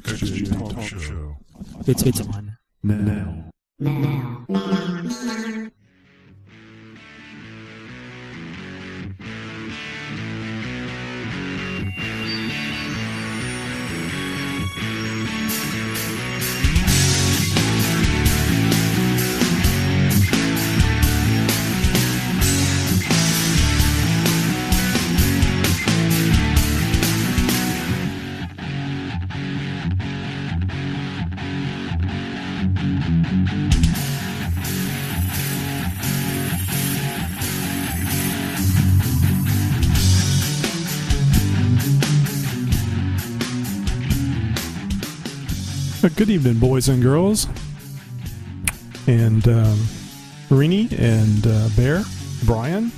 XJ Talk Show. It's it's on. Now. Uh, Good evening, boys and girls. And um, Rini and uh, Bear, Brian,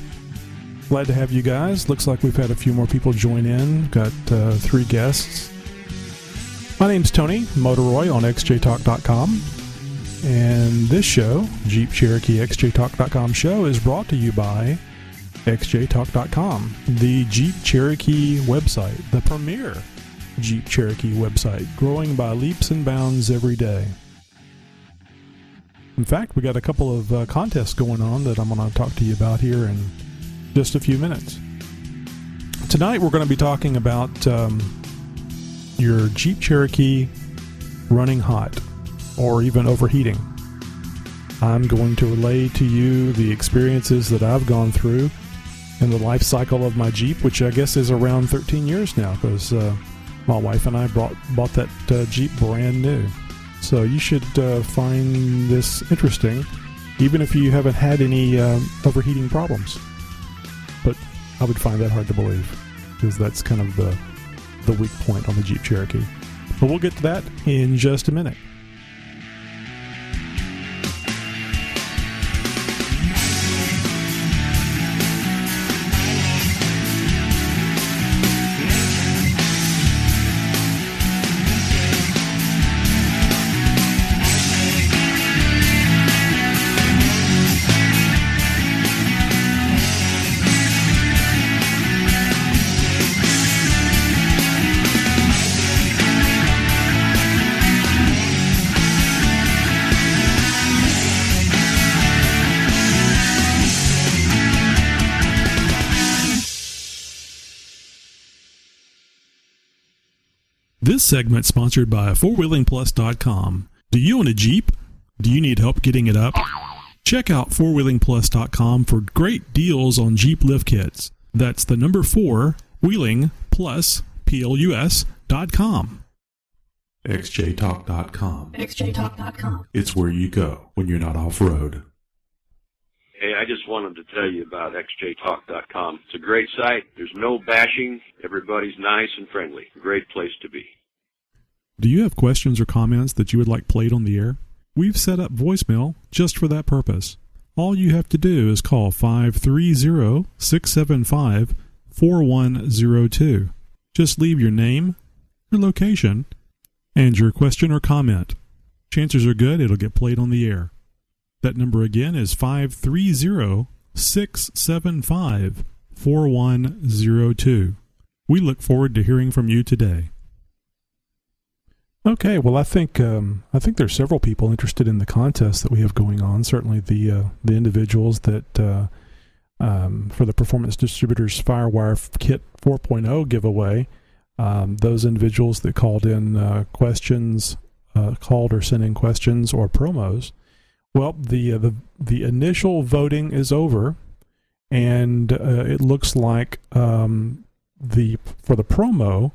glad to have you guys. Looks like we've had a few more people join in. Got uh, three guests. My name's Tony Motoroy on XJTalk.com. And this show, Jeep Cherokee XJTalk.com show, is brought to you by XJTalk.com, the Jeep Cherokee website, the premier Jeep Cherokee website, growing by leaps and bounds every day. In fact, we got a couple of uh, contests going on that I'm going to talk to you about here in just a few minutes. Tonight, we're going to be talking about um, your Jeep Cherokee running hot or even overheating. I'm going to relay to you the experiences that I've gone through in the life cycle of my Jeep, which I guess is around 13 years now because uh, my wife and I brought, bought that uh, Jeep brand new. So you should uh, find this interesting, even if you haven't had any um, overheating problems. But I would find that hard to believe because that's kind of the the weak point on the Jeep Cherokee. But we'll get to that in just a minute. This segment sponsored by fourwheelingplus.com. Do you own a Jeep? Do you need help getting it up? Check out fourwheelingplus.com for great deals on Jeep lift kits. That's the number 4 wheeling plus plus dot com. XJTalk.com. XJTalk.com. It's where you go when you're not off road. Hey, I just wanted to tell you about xjtalk.com. It's a great site. There's no bashing. Everybody's nice and friendly. Great place to be. Do you have questions or comments that you would like played on the air? We've set up voicemail just for that purpose. All you have to do is call 530 675 4102. Just leave your name, your location, and your question or comment. Chances are good it'll get played on the air. That number again is 530 675 4102. We look forward to hearing from you today. Okay, well, I think um, I think there's several people interested in the contest that we have going on. Certainly, the uh, the individuals that uh, um, for the Performance Distributors FireWire Kit 4.0 giveaway, um, those individuals that called in uh, questions, uh, called or sent in questions or promos. Well, the uh, the the initial voting is over, and uh, it looks like um, the for the promo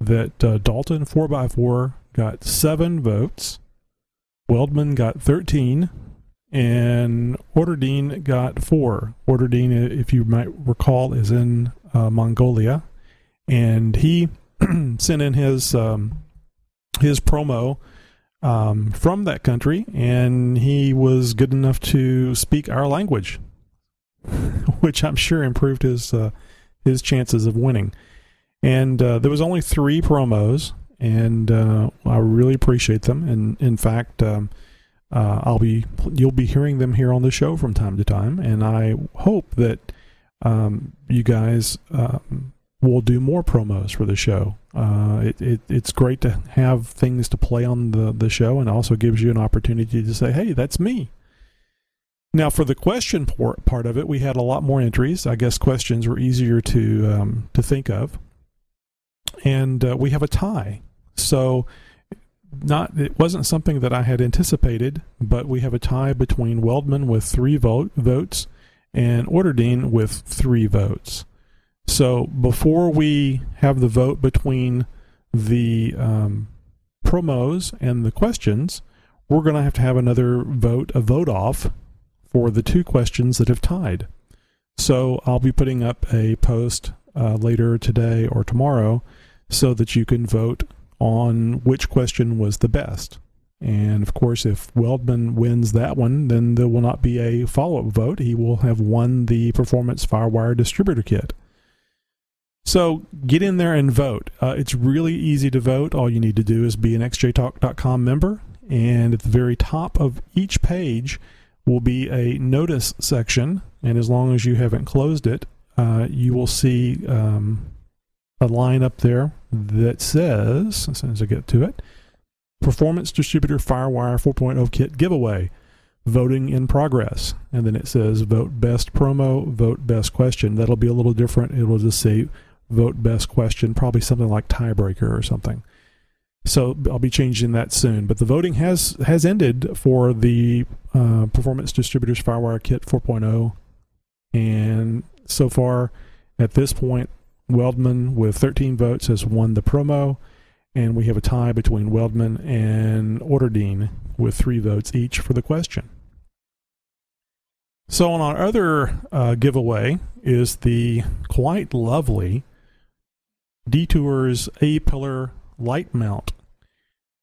that uh, Dalton 4x4 got seven votes, Weldman got 13, and Orderdine got four. Orderdine, if you might recall, is in uh, Mongolia, and he sent in his um, his promo um, from that country, and he was good enough to speak our language, which I'm sure improved his uh, his chances of winning. And uh, there was only three promos, and uh, I really appreciate them. And in fact, um, uh, I'll be you'll be hearing them here on the show from time to time, and I hope that um, you guys um, we'll do more promos for the show. Uh, it, it, it's great to have things to play on the, the show and also gives you an opportunity to say, hey, that's me. Now, for the question part of it, we had a lot more entries. I guess questions were easier to um, to think of, and uh, we have a tie. So, not it wasn't something that I had anticipated, but we have a tie between Weldman with three vote, votes and Orderdine with three votes. So, before we have the vote between the um, promos and the questions, we're going to have to have another vote, a vote off for the two questions that have tied. So I'll be putting up a post uh, later today or tomorrow so that you can vote on which question was the best. And of course, if Weldman wins that one, then there will not be a follow up vote. He will have won the Performance Firewire Distributor Kit. So get in there and vote. Uh, it's really easy to vote. All you need to do is be an xjtalk.com member. And at the very top of each page, will be a notice section, and as long as you haven't closed it, uh, you will see um, a line up there that says, as soon as I get to it, Performance Distributor Firewire 4.0 Kit Giveaway, voting in progress. And then it says vote best promo, vote best question. That'll be a little different. It will just say vote best question, probably something like tiebreaker or something. So I'll be changing that soon. But the voting has has ended for the uh, Performance Distributors FireWire Kit 4.0, and so far at this point, Weldman with 13 votes has won the promo, and we have a tie between Weldman and Orderdine with three votes each for the question. So on our other uh, giveaway is the quite lovely Detours A pillar light mount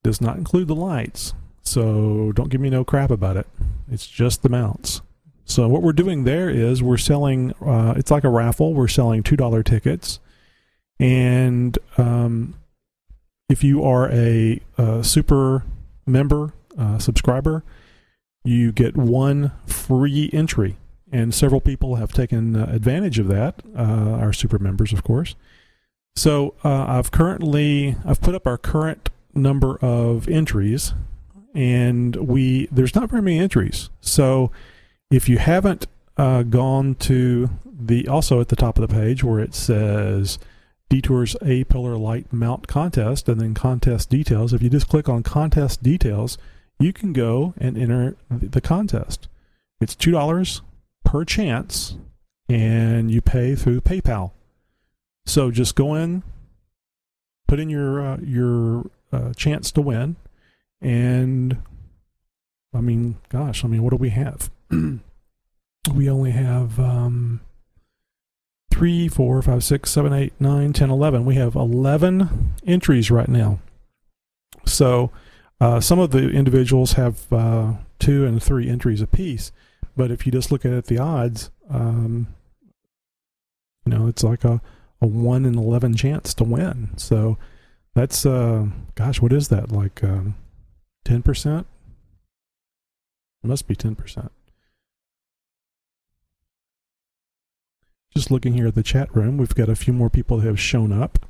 does not include the lights. So don't give me no crap about it. It's just the mounts. So what we're doing there is we're selling. Uh, it's like a raffle. We're selling two dollar tickets, and um, if you are a, a super member uh, subscriber, you get one free entry. And several people have taken uh, advantage of that. Uh, our super members, of course. So uh, I've currently I've put up our current number of entries, and we there's not very many entries. So if you haven't uh, gone to the also at the top of the page where it says Detours A Pillar Light Mount Contest and then contest details, if you just click on contest details, you can go and enter the contest. It's two dollars per chance, and you pay through PayPal. So just go in, put in your uh, your uh, chance to win, and I mean, gosh, I mean, what do we have? we only have um, 3, 4, 5, 6, 7, 8, 9, 10, 11. We have 11 entries right now. So uh, some of the individuals have uh, two and three entries apiece. But if you just look at the odds, um, you know, it's like a, a 1 in 11 chance to win. So that's, uh, gosh, what is that? Like um, 10%? It must be 10%. Just looking here at the chat room, we've got a few more people that have shown up.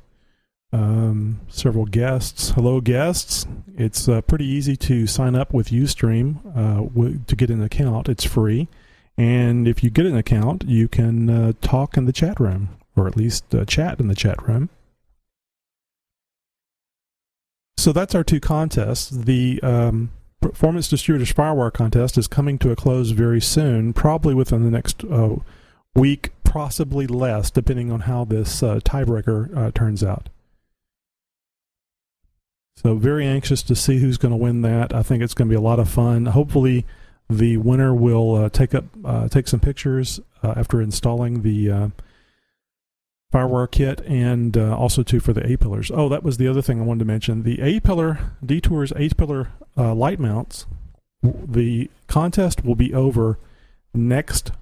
Um, several guests. Hello, guests. It's uh, pretty easy to sign up with UStream uh, w- to get an account. It's free. And if you get an account, you can uh, talk in the chat room or at least uh, chat in the chat room. So that's our two contests. The um, Performance Distributors Firewire contest is coming to a close very soon, probably within the next uh, week, possibly less, depending on how this uh, tiebreaker uh, turns out. So, very anxious to see who's going to win that. I think it's going to be a lot of fun. Hopefully, the winner will uh, take up uh, take some pictures after installing the firewire kit and uh, also too for the A pillars. Oh, that was the other thing I wanted to mention. The A pillar Detours A pillar uh, light mounts. The contest will be over next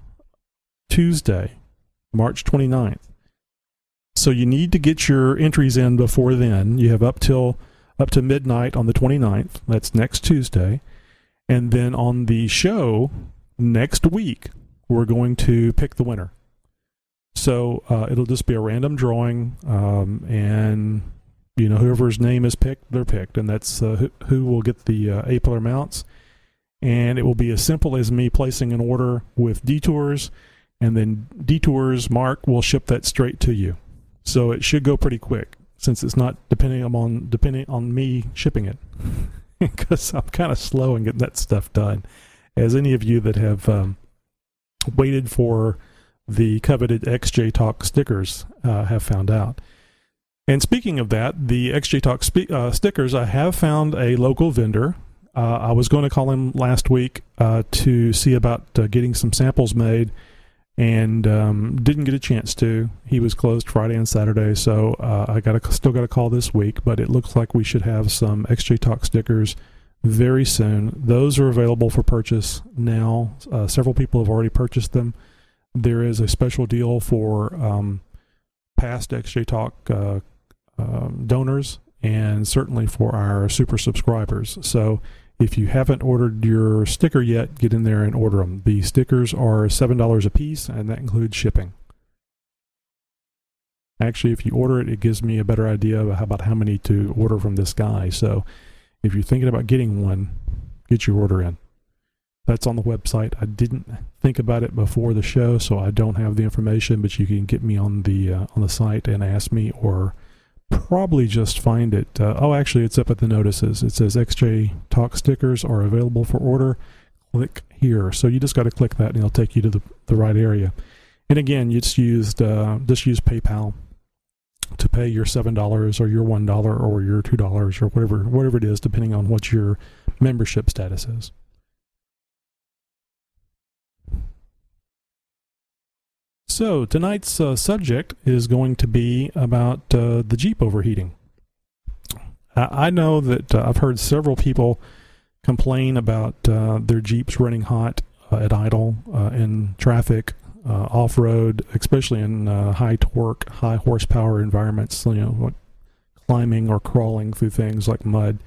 Tuesday, March 29th. So you need to get your entries in before then. You have up till up to midnight on the 29th. That's next Tuesday. And then on the show next week, we're going to pick the winner. So uh, it'll just be a random drawing, um, and you know whoever's name is picked, they're picked, and that's uh, who, who will get the uh, A pillar mounts. And it will be as simple as me placing an order with Detours, and then Detours Mark will ship that straight to you. So it should go pretty quick since it's not depending on depending on me shipping it because I'm kind of slow in getting that stuff done. As any of you that have um, waited for the coveted XJ Talk stickers uh, have found out. And speaking of that, the XJ Talk spe- uh, stickers, I have found a local vendor. Uh, I was going to call him last week uh, to see about uh, getting some samples made and um, didn't get a chance to. He was closed Friday and Saturday, so uh, I got a, still got a call this week. But it looks like we should have some XJ Talk stickers very soon. Those are available for purchase now. Uh, several people have already purchased them. There is a special deal for um, past XJ Talk uh, um, donors and certainly for our super subscribers. So if you haven't ordered your sticker yet, get in there and order them. The stickers are $7 a piece, and that includes shipping. Actually, if you order it, it gives me a better idea about how many to order from this guy. So if you're thinking about getting one, get your order in. That's on the website. I didn't think about it before the show, so I don't have the information, but you can get me on the uh, on the site and ask me or probably just find it. Uh, oh, actually, it's up at the notices. It says XJ Talk stickers are available for order. Click here. So you just got to click that, and it'll take you to the, the right area. And again, you just used uh, just use PayPal to pay your seven dollars or your one dollar or your two dollars or whatever whatever it is, depending on what your membership status is. So, tonight's uh, subject is going to be about uh, the Jeep overheating. I, I know that uh, I've heard several people complain about uh, their Jeeps running hot uh, at idle uh, in traffic, off road, especially in high torque, high horsepower environments, you know, like climbing or crawling through things like mud.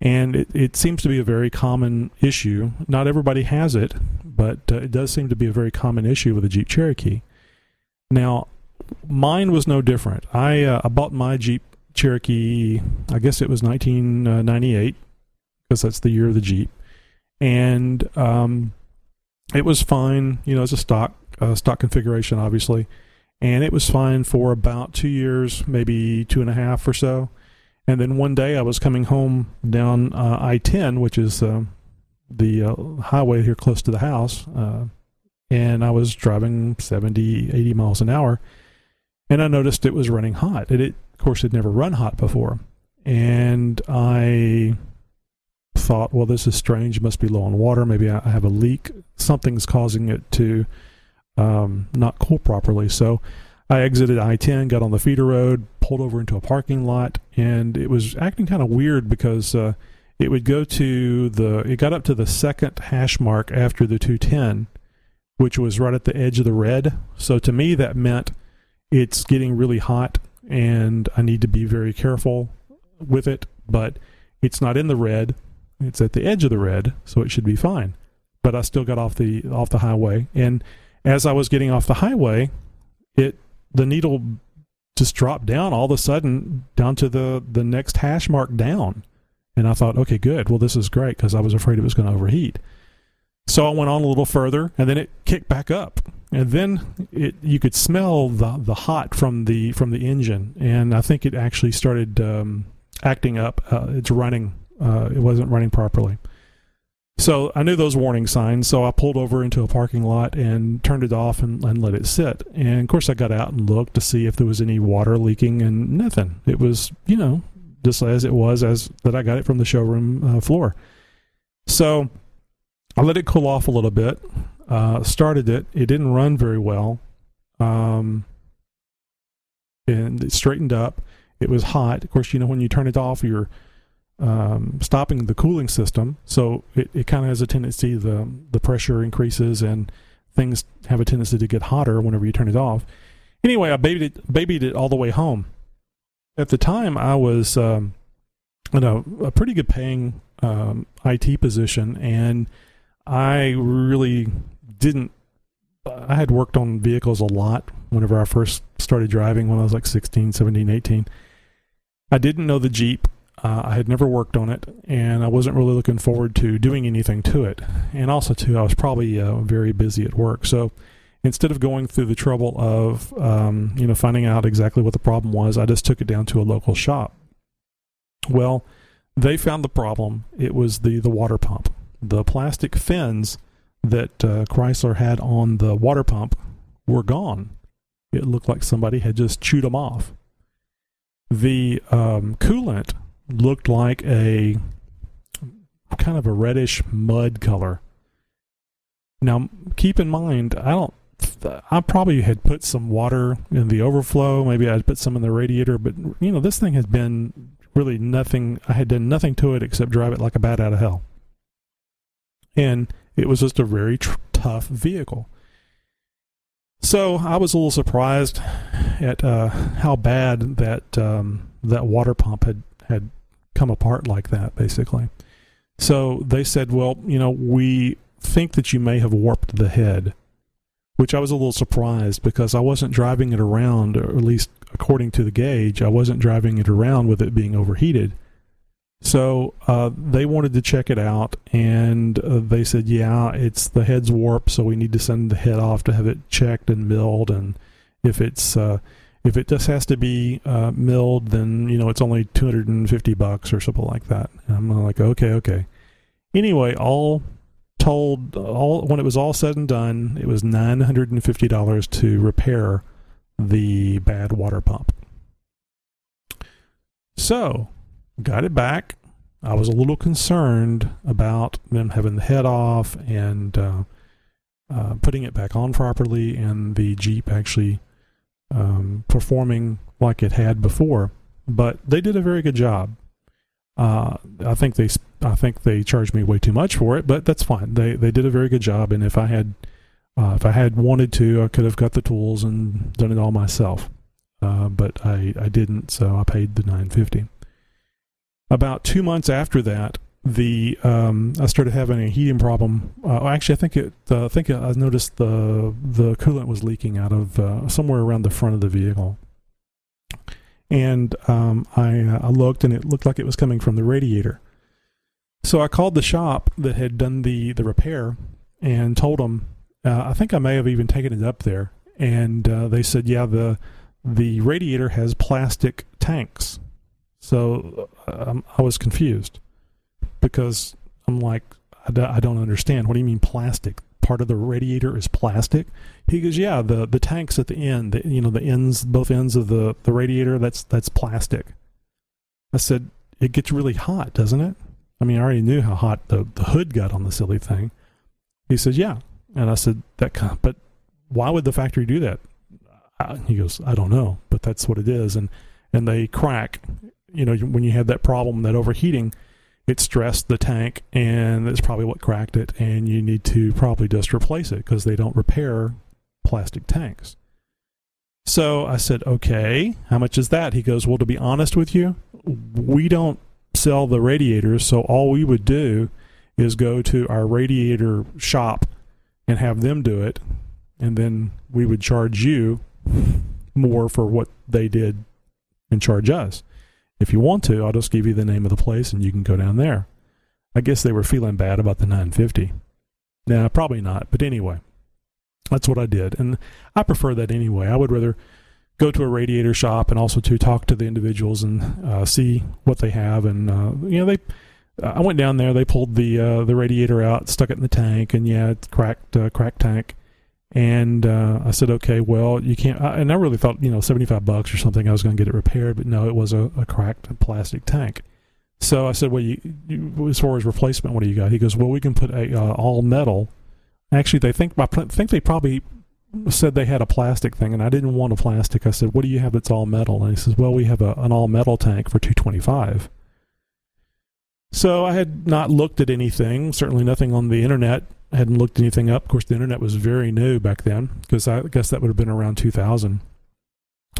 And it, it seems to be a very common issue. Not everybody has it, but uh, it does seem to be a very common issue with the Jeep Cherokee. Now, mine was no different. I, uh, I bought my Jeep Cherokee, I guess it was 1998, because that's the year of the Jeep. And um, it was fine, you know, as a stock, uh, stock configuration, obviously. And it was fine for about two years, maybe two and a half or so. And then one day I was coming home down uh, I 10, which is uh, the uh, highway here close to the house, uh, and I was driving 70, 80 miles an hour, and I noticed it was running hot. It, it of course, had never run hot before, and I thought, well, this is strange. It must be low on water. Maybe I have a leak. Something's causing it to um, not cool properly. So I exited I 10, got on the feeder road, pulled over into a parking lot, and it was acting kind of weird because uh, it would go to the, it got up to the second hash mark after the 210, which was right at the edge of the red. So to me, that meant it's getting really hot and I need to be very careful with it, but it's not in the red. It's at the edge of the red, so it should be fine. But I still got off the off the highway, and as I was getting off the highway, it the needle just dropped down all of a sudden down to the the next hash mark down, and I thought, okay, good. Well, this is great because I was afraid it was going to overheat. So I went on a little further, and then it kicked back up, and then it you could smell the the hot from the from the engine, and I think it actually started um, acting up. Uh, it's running. Uh, it wasn't running properly. So I knew those warning signs, so I pulled over into a parking lot and turned it off and, and let it sit. And of course, I got out and looked to see if there was any water leaking, and nothing. It was, you know, just as it was as that I got it from the showroom uh, floor. So I let it cool off a little bit. Uh, started it. It didn't run very well. Um, and it straightened up. It was hot. Of course, you know when you turn it off, you're um, stopping the cooling system, so it, it kind of has a tendency the the pressure increases and things have a tendency to get hotter whenever you turn it off. Anyway, I babied it, babied it all the way home. At the time, I was um, in a, a pretty good paying um, IT position, and I really didn't. I had worked on vehicles a lot whenever I first started driving when I was like 16, 17, 18. I didn't know the Jeep. Uh, I had never worked on it, and I wasn't really looking forward to doing anything to it. And also, too, I was probably uh, very busy at work. So instead of going through the trouble of um, you know finding out exactly what the problem was, I just took it down to a local shop. Well, they found the problem. It was the the water pump. The plastic fins that uh, Chrysler had on the water pump were gone. It looked like somebody had just chewed them off. The um, coolant looked like a kind of a reddish mud color. Now, keep in mind, I don't. I probably had put some water in the overflow. Maybe I'd put some in the radiator, but you know, this thing has been really nothing. I had done nothing to it except drive it like a bat out of hell. And it was just a very tr- tough vehicle. So I was a little surprised at uh, how bad that um, that water pump had had come apart like that, basically. So they said, "Well, you know, we think that you may have warped the head," which I was a little surprised because I wasn't driving it around, or at least according to the gauge, I wasn't driving it around with it being overheated. So uh, they wanted to check it out, and uh, they said, "Yeah, it's the head's warped, so we need to send the head off to have it checked and milled. And if it's uh, if it just has to be uh, milled, then you know it's only two hundred and fifty bucks or something like that." And I'm like, "Okay, okay." Anyway, all told, all when it was all said and done, it was nine hundred and fifty dollars to repair the bad water pump. So got it back. I was a little concerned about them having the head off and uh, uh, putting it back on properly, and the Jeep actually um, performing like it had before. But they did a very good job. Uh, I think they I think they charged me way too much for it, but that's fine. They they did a very good job, and if I had uh, if I had wanted to, I could have got the tools and done it all myself. Uh, but I, I didn't, so I paid the nine fifty about two months after that, the um, I started having a heating problem. Uh, actually, I think it. Uh, I think I noticed the the coolant was leaking out of uh, somewhere around the front of the vehicle, and um, I, uh, I looked, and it looked like it was coming from the radiator. So I called the shop that had done the the repair and told them. Uh, I think I may have even taken it up there, and uh, they said, "Yeah, the the radiator has plastic tanks." So um, I was confused because I'm like, I d- I don't understand. What do you mean plastic? Part of the radiator is plastic. He goes, yeah, the the tanks at the end, the, you know, the ends, both ends of the the radiator, that's that's plastic. I said, it gets really hot, doesn't it? I mean, I already knew how hot the the hood got on the silly thing. He said, yeah, and I said that, but why would the factory do that? He goes, I don't know, but that's what it is, and and they crack you know when you have that problem that overheating it stressed the tank and that's probably what cracked it and you need to probably just replace it because they don't repair plastic tanks. So i said okay how much is that? He goes well to be honest with you we don't sell the radiators so all we would do is go to our radiator shop and have them do it and then we would charge you more for what they did and charge us if you want to, I'll just give you the name of the place and you can go down there. I guess they were feeling bad about the 950. Nah, probably not. But anyway, that's what I did. And I prefer that anyway. I would rather go to a radiator shop and also to talk to the individuals and uh, see what they have. And, uh, you know, they. I went down there. They pulled the uh, the radiator out, stuck it in the tank, and yeah, it's cracked, uh, cracked tank. And uh, I said, okay, well, you can't. I, and I really thought, you know, 75 bucks or something, I was going to get it repaired. But no, it was a, a cracked plastic tank. So I said, well, you, you, as far as replacement, what do you got? He goes, well, we can put a uh, all metal. Actually, they think I think they probably said they had a plastic thing, and I didn't want a plastic. I said, what do you have that's all metal? And he says, well, we have a, an all metal tank for 225. So I had not looked at anything, certainly nothing on the internet I hadn't looked anything up. Of course, the internet was very new back then because I guess that would have been around 2000,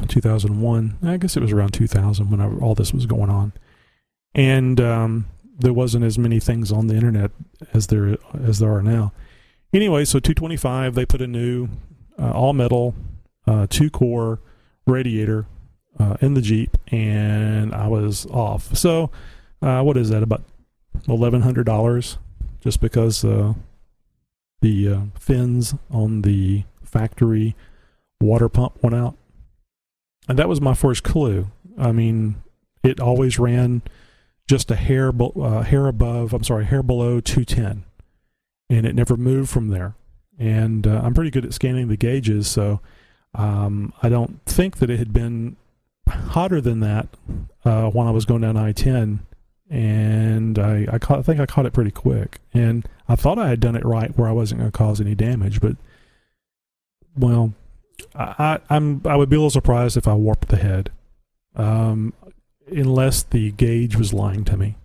2001. I guess it was around 2000 when I, all this was going on, and um, there wasn't as many things on the internet as there as there are now. Anyway, so 225, they put a new uh, all metal uh, two core radiator uh, in the Jeep, and I was off. So, uh, what is that? About eleven hundred dollars, just because uh, the uh, fins on the factory water pump went out, and that was my first clue. I mean, it always ran just a hair uh, hair above. I'm sorry, hair below two ten, and it never moved from there. And uh, I'm pretty good at scanning the gauges, so um, I don't think that it had been hotter than that uh, when I was going down I-10, and I, I, caught, I think I caught it pretty quick. And I thought I had done it right where I wasn't going to cause any damage, but well, I, I'm I would be a little surprised if I warped the head, um, unless the gauge was lying to me.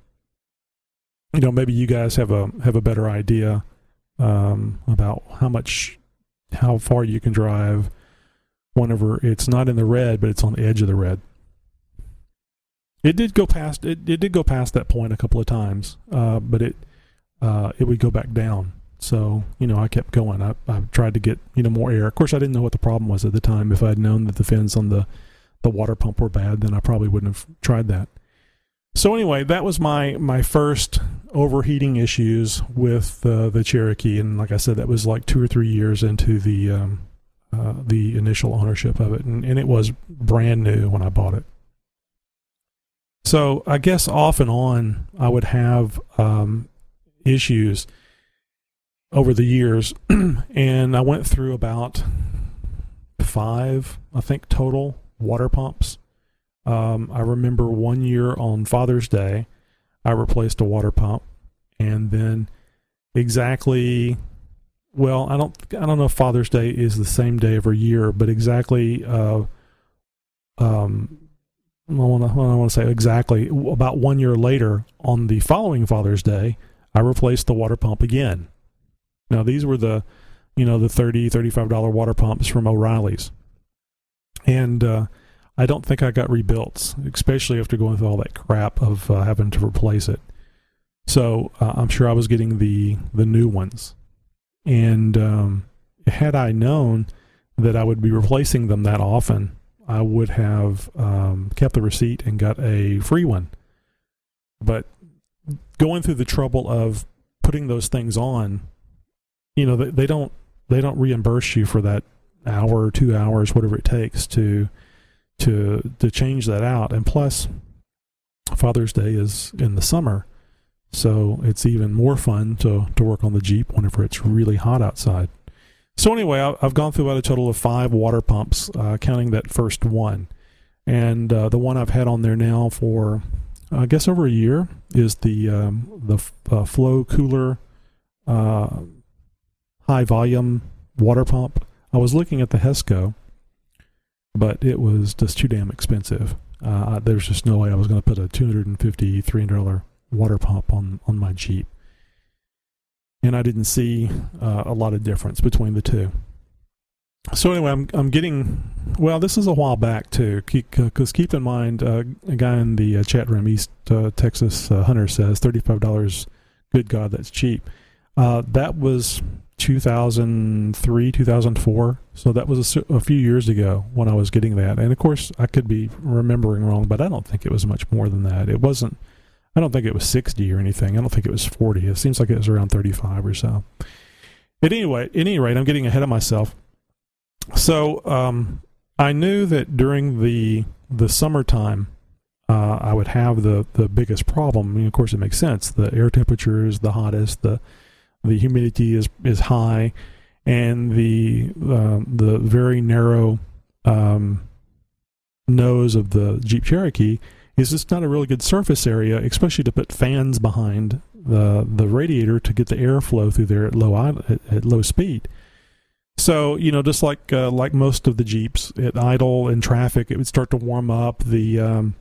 You know, maybe you guys have a have a better idea um, about how much, how far you can drive whenever it's not in the red, but it's on the edge of the red. It did go past it, it did go past that point a couple of times, uh, but it uh, it would go back down. So you know, I kept going. I, I tried to get you know more air. Of course, I didn't know what the problem was at the time. If I had known that the fins on the the water pump were bad, then I probably wouldn't have tried that. So anyway, that was my my first overheating issues with uh, the Cherokee, and like I said, that was like two or three years into the um, uh, the initial ownership of it, and, and it was brand new when I bought it. So I guess off and on, I would have um, issues over the years, and I went through about five, I think, total water pumps. Um, I remember one year on Father's Day, I replaced a water pump, and then exactly well, I don't I don't know if Father's Day is the same day every year, but exactly uh, um I want to I want to say exactly about one year later on the following Father's Day, I replaced the water pump again. Now these were the you know the 30 35 dollar water pumps from O'Reilly's. And uh, I don't think I got rebuilt, especially after going through all that crap of uh, having to replace it. So uh, I'm sure I was getting the the new ones. And um, had I known that I would be replacing them that often, I would have um, kept the receipt and got a free one. But going through the trouble of putting those things on, you know, they, they don't they don't reimburse you for that hour or two hours, whatever it takes to to to change that out. And plus, Father's Day is in the summer, so it's even more fun to, to work on the Jeep whenever it's really hot outside. So, anyway, I've gone through about a total of five water pumps, uh, counting that first one. And uh, the one I've had on there now for, I guess, over a year is the, um, the uh, Flowkooler uh, high volume water pump. I was looking at the Hesco, but it was just too damn expensive. Uh, there's just no way I was going to put a $250, $300 water pump on on my Jeep, and I didn't see uh, a lot of difference between the two. So anyway, I'm I'm getting well. This is a while back too, because keep in mind, uh, a guy in the uh, chat room, East uh, Texas uh, Hunter says thirty five dollars. Good God, that's cheap. Uh, that was 2003, 2004. So that was a, a, few years ago when I was getting that. And of course, I could be remembering wrong, but I don't think it was much more than that. It wasn't I don't think it was 60 or anything. I don't think it was 40. It seems like it was around 35 or so. At any rate, at any rate, I'm getting ahead of myself. So um, I knew that during the the summertime, uh, I would have the the biggest problem. I mean, of course, it makes sense. The air temperature is the hottest. The the humidity is is high, and the uh, the very narrow um, nose of the Jeep Cherokee is just not a really good surface area, especially to put fans behind the the radiator to get the airflow through there at low at, at low speed. So you know, just like uh, like most of the Jeeps at idle in traffic, it would start to warm up. The um,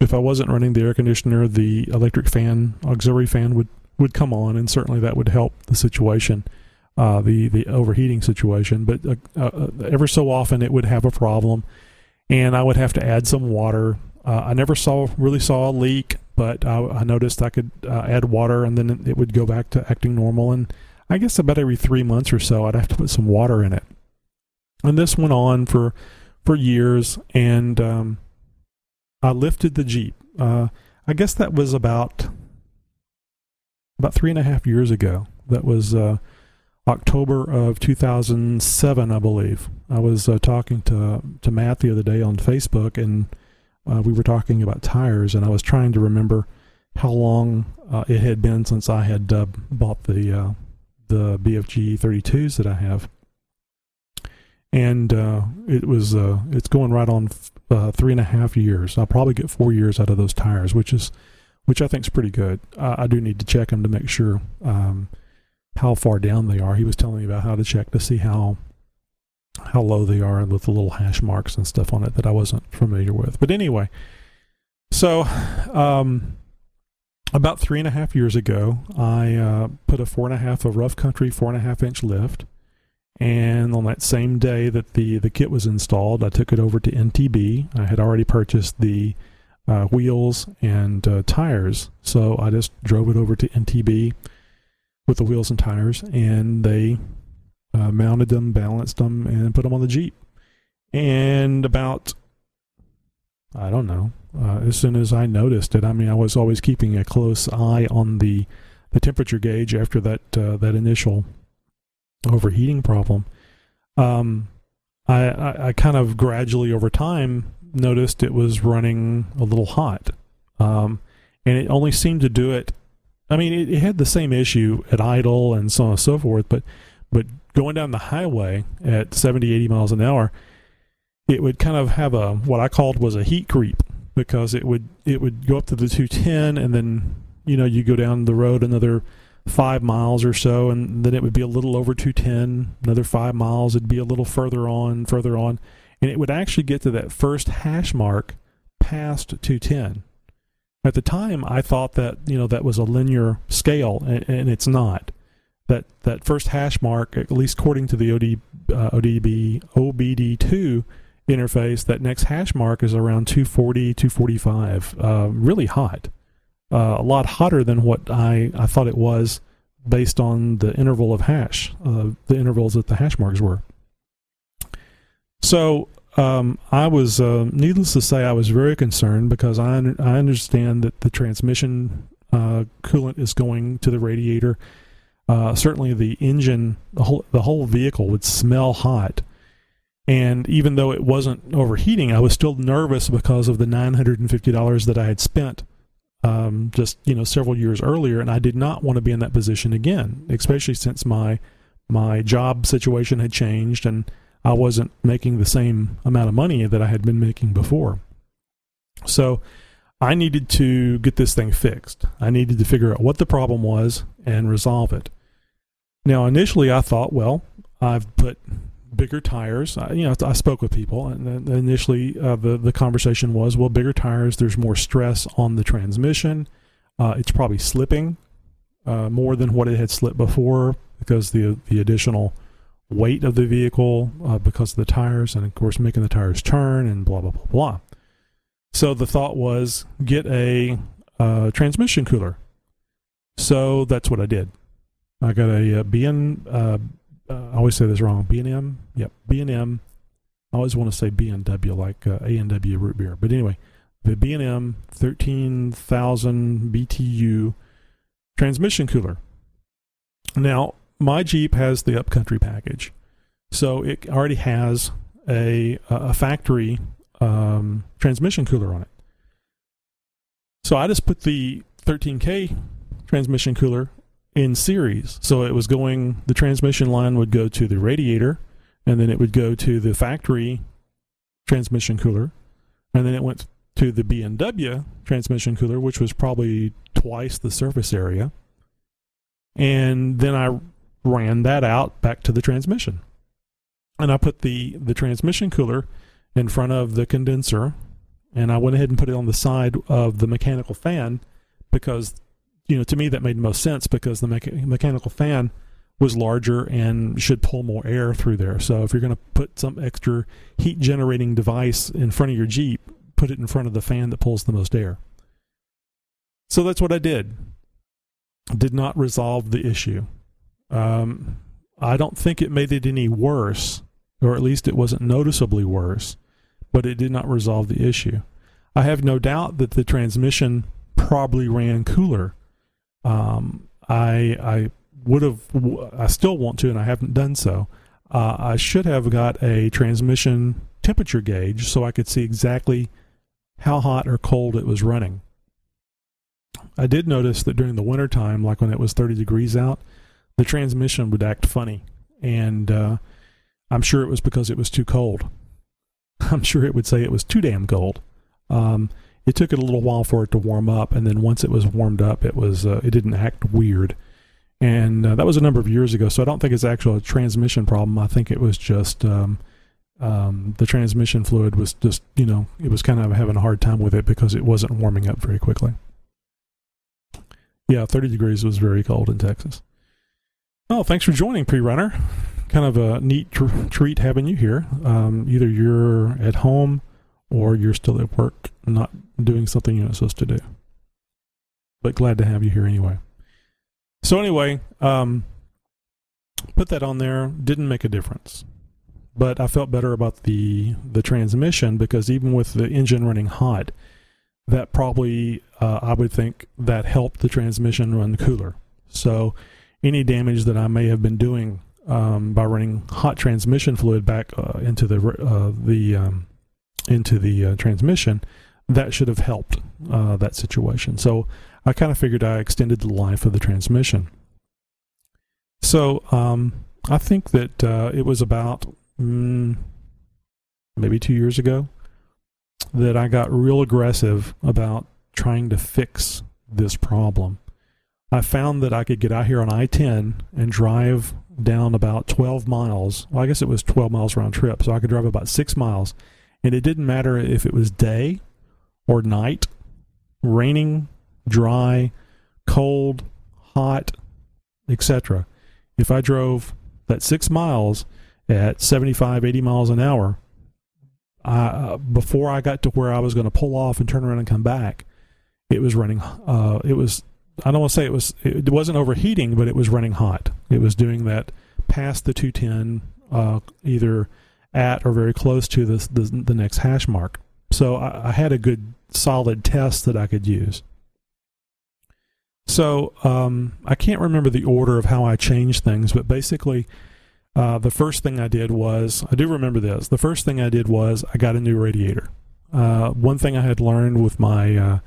if I wasn't running the air conditioner, the electric fan, auxiliary fan would would come on, and certainly that would help the situation, uh, the the overheating situation. But uh, uh ever so often, it would have a problem, and I would have to add some water uh, I never saw really saw a leak, but I, noticed I could uh, add water and then it would go back to acting normal. And I guess about every three months or so, I'd have to put some water in it. and this went on for for years. And um, I lifted the Jeep. Uh, I guess that was about about three and a half years ago. That was uh, October of 2007, I believe. I was uh, talking to to Matt the other day on Facebook, and uh, we were talking about tires, and I was trying to remember how long uh, it had been since I had uh, bought the the BFG 32s that I have, and uh, it was uh, it's going right on uh, three and a half years. I'll probably get four years out of those tires, which is which I think is pretty good. I do need to check them to make sure um, how far down they are. He was telling me about how to check to see how how low they are with the little hash marks and stuff on it that I wasn't familiar with. But anyway, so um, about three and a half years ago, I uh, put a four and a half, a rough country four and a half inch lift. And on that same day that the, the kit was installed, I took it over to NTB. I had already purchased the uh, wheels and uh, tires. So I just drove it over to NTB with the wheels and tires, and they uh, mounted them, balanced them, and put them on the Jeep. And about, I don't know, uh, as soon as I noticed it, I mean, I was always keeping a close eye on the the temperature gauge after that uh, that initial overheating problem. Um, I, I, I kind of gradually over time noticed it was running a little hot, um, and it only seemed to do it. I mean, it, it had the same issue at idle and so on and so forth, but but going down the highway at 70, 80 miles an hour, it would kind of have a what I called was a heat creep because it would it would go up to the 210 and then you know you go down the road another five miles or so and then it would be a little over 210 another five miles it'd be a little further on further on and it would actually get to that first hash mark past 210 at the time i thought that you know that was a linear scale and, and it's not. That that first hash mark at least according to the OD, uh, odb obd2 interface, that next hash mark is around 240, 245. Uh, really hot. Uh, a lot hotter than what I, I thought it was based on the interval of hash, uh, the intervals that the hash marks were. So um, I was, uh, needless to say, I was very concerned because I, I understand that the transmission uh, coolant is going to the radiator. Uh, certainly, the engine, the whole, the whole vehicle would smell hot and even though it wasn't overheating, I was still nervous because of the $950 that I had spent um, just you know several years earlier, and I did not want to be in that position again, especially since my my job situation had changed and I wasn't making the same amount of money that I had been making before. So I needed to get this thing fixed. I needed to figure out what the problem was and resolve it. Now, initially, I thought, well, I've put bigger tires. I, you know, I spoke with people, and initially uh, the the conversation was, well, bigger tires. There's more stress on the transmission. Uh, it's probably slipping uh, more than what it had slipped before because the the additional weight of the vehicle uh, because of the tires, and of course making the tires turn and blah blah blah blah. So the thought was get a uh, transmission cooler. So that's what I did. I got a, a uh, BN uh, I always say this wrong. B and M. Yep. B and M. I always want to say B and W like uh, A and W root beer. But anyway, the B and M thirteen thousand BTU transmission cooler. Now my Jeep has the Upcountry package, so it already has a a factory um, transmission cooler on it. So I just put the 13K transmission cooler in series. So it was going, the transmission line would go to the radiator, and then it would go to the factory transmission cooler, and then it went to the B&W transmission cooler, which was probably twice the surface area. And then I ran that out back to the transmission. And I put the, the transmission cooler in front of the condenser, and I went ahead and put it on the side of the mechanical fan because you know, to me that made most sense because the mecha- mechanical fan was larger and should pull more air through there. So if you're going to put some extra heat generating device in front of your Jeep, put it in front of the fan that pulls the most air. So that's what I did. Did not resolve the issue. Um, I don't think it made it any worse or at least it wasn't noticeably worse, but it did not resolve the issue. I have no doubt that the transmission probably ran cooler. Um, I I would have I still want to, and I haven't done so. Uh, I should have got a transmission temperature gauge so I could see exactly how hot or cold it was running. I did notice that during the winter time, like when it was 30 degrees out, the transmission would act funny. And uh, I'm sure it was because it was too cold. I'm sure it would say it was too damn cold. Um, it took it a little while for it to warm up, and then once it was warmed up, it was uh, it didn't act weird. And uh, that was a number of years ago, so I don't think it's actually a transmission problem. I think it was just um, um, the transmission fluid was just you know it was kind of having a hard time with it because it wasn't warming up very quickly. Yeah, 30 degrees was very cold in Texas. Oh, thanks for joining, pre-runner. Kind of a neat tr- treat having you here. Um, either you're at home or you're still at work, not doing something you're not supposed to do. But glad to have you here anyway. So anyway, um, put that on there. Didn't make a difference, but I felt better about the the transmission because even with the engine running hot, that probably uh, I would think that helped the transmission run cooler. So any damage that I may have been doing um, by running hot transmission fluid back uh, into the uh, the um, into the uh, transmission, that should have helped uh, that situation. So I kind of figured I extended the life of the transmission. So um, I think that uh, it was about mm, maybe two years ago that I got real aggressive about trying to fix this problem. I found that I could get out here on I 10 and drive down about 12 miles. Well, I guess it was 12 miles round trip, so I could drive about six miles. And it didn't matter if it was day or night, raining, dry, cold, hot, etc. If I drove that six miles at 75, 80 miles an hour, uh, before I got to where I was going to pull off and turn around and come back, it was running. Uh, it was. I don't want to say it was. It wasn't overheating, but it was running hot. It was doing that past the 210, uh, either at or very close to the, the, the next hash mark. So I, I, had a good solid test that I could use. So um, I can't remember the order of how I changed things, but basically uh, the first thing I did was I do remember this. The first thing I did was I got a new radiator. Uh, one thing I had learned with my uh,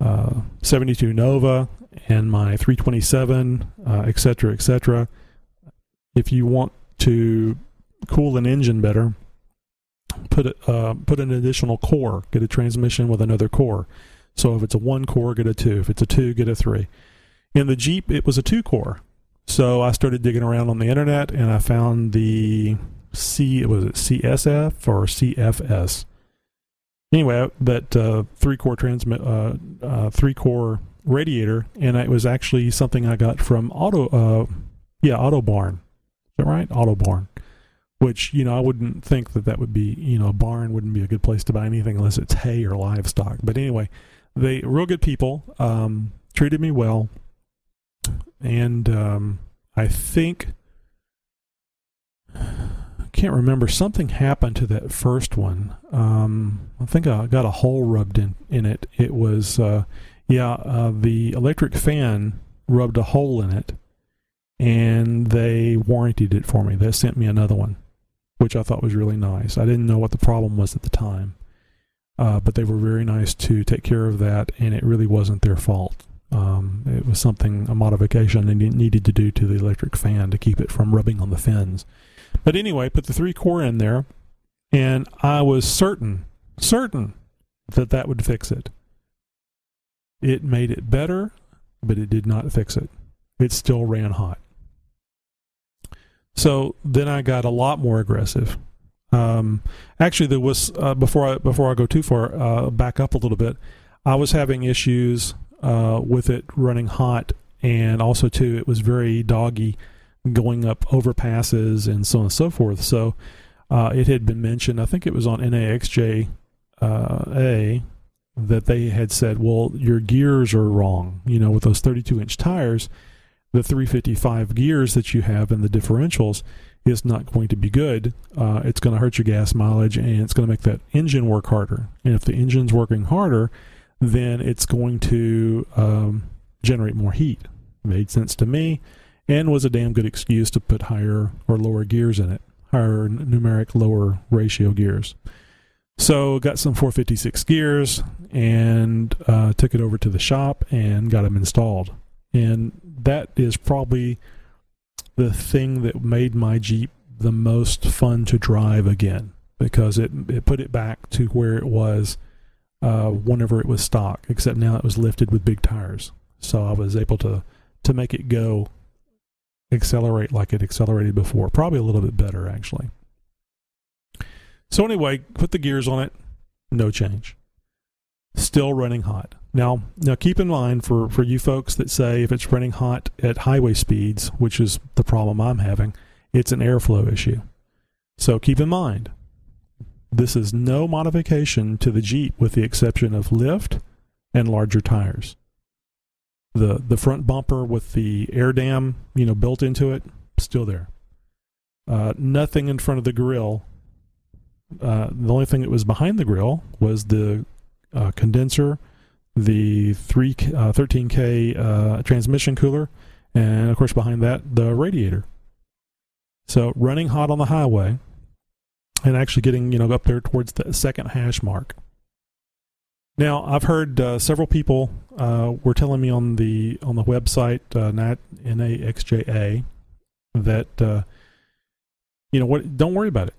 uh 72 Nova and my 327, etc., uh, etc. if you want to cool an engine better, put it, uh, put an additional core, get a transmission with another core. So if it's a one core, get a two. If it's a two, get a three. In the Jeep, it was a two core. So I started digging around on the internet and I found the C was it CSF or CFS. Anyway, that uh, three core transmit uh, uh, three core radiator, and it was actually something I got from Auto uh, yeah Autobarn. Is that right? Autobarn. Which you know I wouldn't think that that would be you know a barn wouldn't be a good place to buy anything unless it's hay or livestock. But anyway, they real good people um, treated me well and um, I think I can't remember something happened to that first one. Um, I think I got a hole rubbed in in it. It was uh, yeah, uh, the electric fan rubbed a hole in it, and they warranted it for me. They sent me another one, which I thought was really nice. I didn't know what the problem was at the time, uh, but they were very nice to take care of that, and it really wasn't their fault. Um, it was something, a modification they needed to do to the electric fan to keep it from rubbing on the fins. But anyway, put the three core in there, and I was certain, certain that that would fix it. It made it better, but it did not fix it. It still ran hot. So then I got a lot more aggressive. Um, actually, there was uh, before I before I go too far, uh, back up a little bit. I was having issues uh, with it running hot, and also too it was very doggy going up overpasses and so on and so forth. So uh, it had been mentioned, I think it was on NAXJ uh, A, that they had said, well, your gears are wrong. You know, with those 32 inch tires, the 355 gears that you have in the differentials, is not going to be good. Uh, it's going to hurt your gas mileage and it's going to make that engine work harder. And if the engine's working harder, then it's going to um, generate more heat. Made sense to me and was a damn good excuse to put higher or lower gears in it, higher numeric, lower ratio gears. So got some 456 gears and uh, took it over to the shop and got them installed. And that is probably the thing that made my Jeep the most fun to drive again because it it put it back to where it was uh, whenever it was stock, except now it was lifted with big tires. So I was able to to make it go accelerate like it accelerated before, probably a little bit better actually. So anyway, put the gears on it, no change. Still running hot. Now, now keep in mind for for you folks that say if it's running hot at highway speeds, which is the problem I'm having, it's an airflow issue. So keep in mind, this is no modification to the Jeep with the exception of lift and larger tires. The the front bumper with the air dam, you know, built into it, still there. Uh, nothing in front of the grill uh, the only thing that was behind the grill was the uh, condenser, the three uh, 13k uh, transmission cooler, and of course behind that the radiator. So running hot on the highway, and actually getting you know up there towards the second hash mark. Now I've heard uh, several people uh, were telling me on the on the website uh, Nat NAXJA that you know what don't worry about it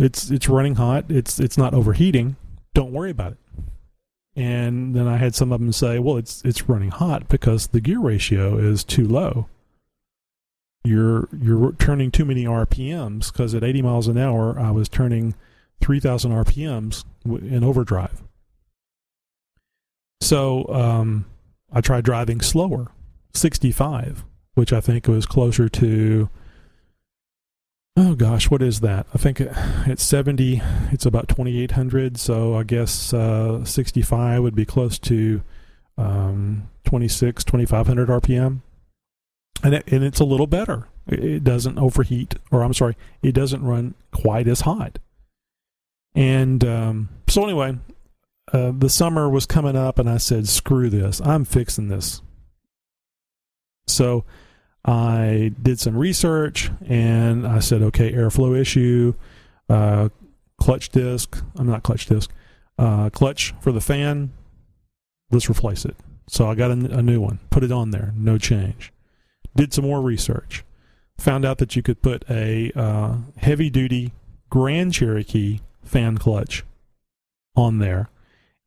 it's it's running hot. It's it's not overheating. Don't worry about it. And then I had some of them say, well, it's it's running hot because the gear ratio is too low. You're you're turning too many RPMs because at 80 miles an hour I was turning 3,000 RPMs in overdrive. So um, I tried driving slower, 65, which I think was closer to oh gosh, what is that? I think it's 70, it's about 2800, so I guess uh, 65 would be close to um, 26, 2500 RPM. And, it, and it's a little better. It doesn't overheat, or I'm sorry, it doesn't run quite as hot. And um, so, anyway, uh, the summer was coming up, and I said, screw this. I'm fixing this. So, I did some research and I said, okay, airflow issue, uh, clutch disc. I'm not clutch disc, uh, clutch for the fan. Let's replace it. So I got a, a new one, put it on there, no change. Did some more research, found out that you could put a uh, heavy duty Grand Cherokee fan clutch on there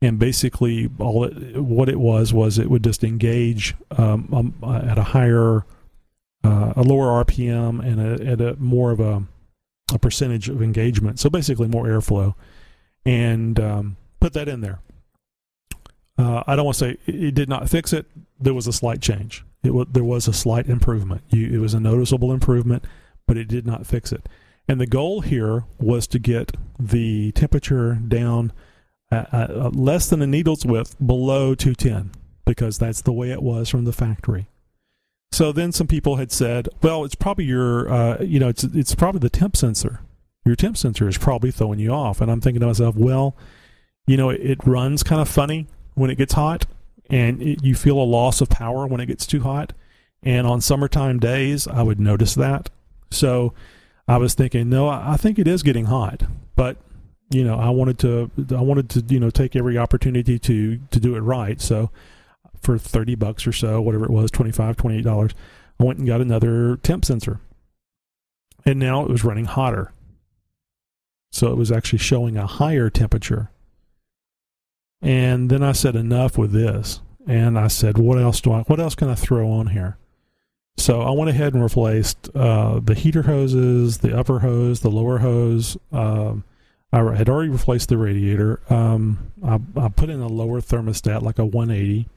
and basically all it what it was was it would just engage um, um, at a higher uh, a lower RPM and a, and a more of a, a percentage of engagement. So basically, more airflow, and um, put that in there. Uh, I don't want to say it did not fix it. There was a slight change. It w- there was a slight improvement. You, it was a noticeable improvement, but it did not fix it. And the goal here was to get the temperature down at, at less than a needle's width below 210 because that's the way it was from the factory. So then some people had said, well, it's probably your, uh, you know, it's it's probably the temp sensor. Your temp sensor is probably throwing you off. And I'm thinking to myself, well, you know, it, it runs kind of funny when it gets hot, and it, you feel a loss of power when it gets too hot. And on summertime days, I would notice that. So I was thinking, no, I think it is getting hot, but you know, I wanted to, I wanted to, you know, take every opportunity to to do it right. So for 30 bucks or so, whatever it was, 25, 28 dollars. I went and got another temp sensor. And now it was running hotter. So it was actually showing a higher temperature. And then I said enough with this. And I said, what else do I what else can I throw on here? So I went ahead and replaced uh, the heater hoses, the upper hose, the lower hose. Um, I had already replaced the radiator. Um, I, I, put in a lower thermostat, like a 180.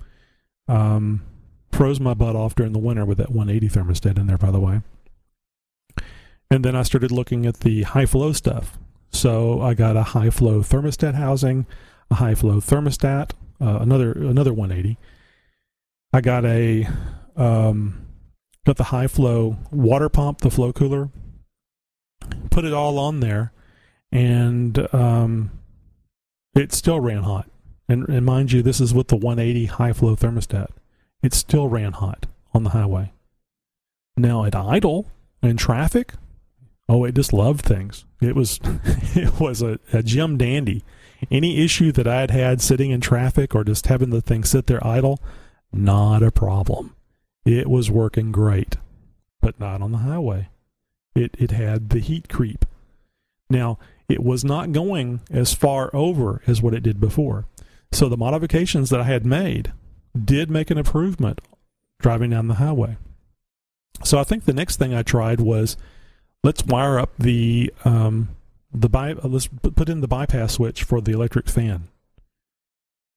Um, froze my butt off during the winter with that 180 thermostat in there, by the way. And then I started looking at the high flow stuff. So I got a high flow thermostat housing, a high flow thermostat, uh, another another 180. I got a um, got the high flow water pump, the Flowkooler, put it all on there, and um, it still ran hot. And, and mind you, this is with the 180 high flow thermostat. It still ran hot on the highway. Now at idle in traffic, oh, it just loved things. It was it was a, a Jim dandy. Any issue that I had had sitting in traffic or just having the thing sit there idle, not a problem. It was working great, but not on the highway. It it had the heat creep. Now it was not going as far over as what it did before. So the modifications that I had made did make an improvement driving down the highway. So I think the next thing I tried was let's wire up the um, the by, uh, let's put in the bypass switch for the electric fan.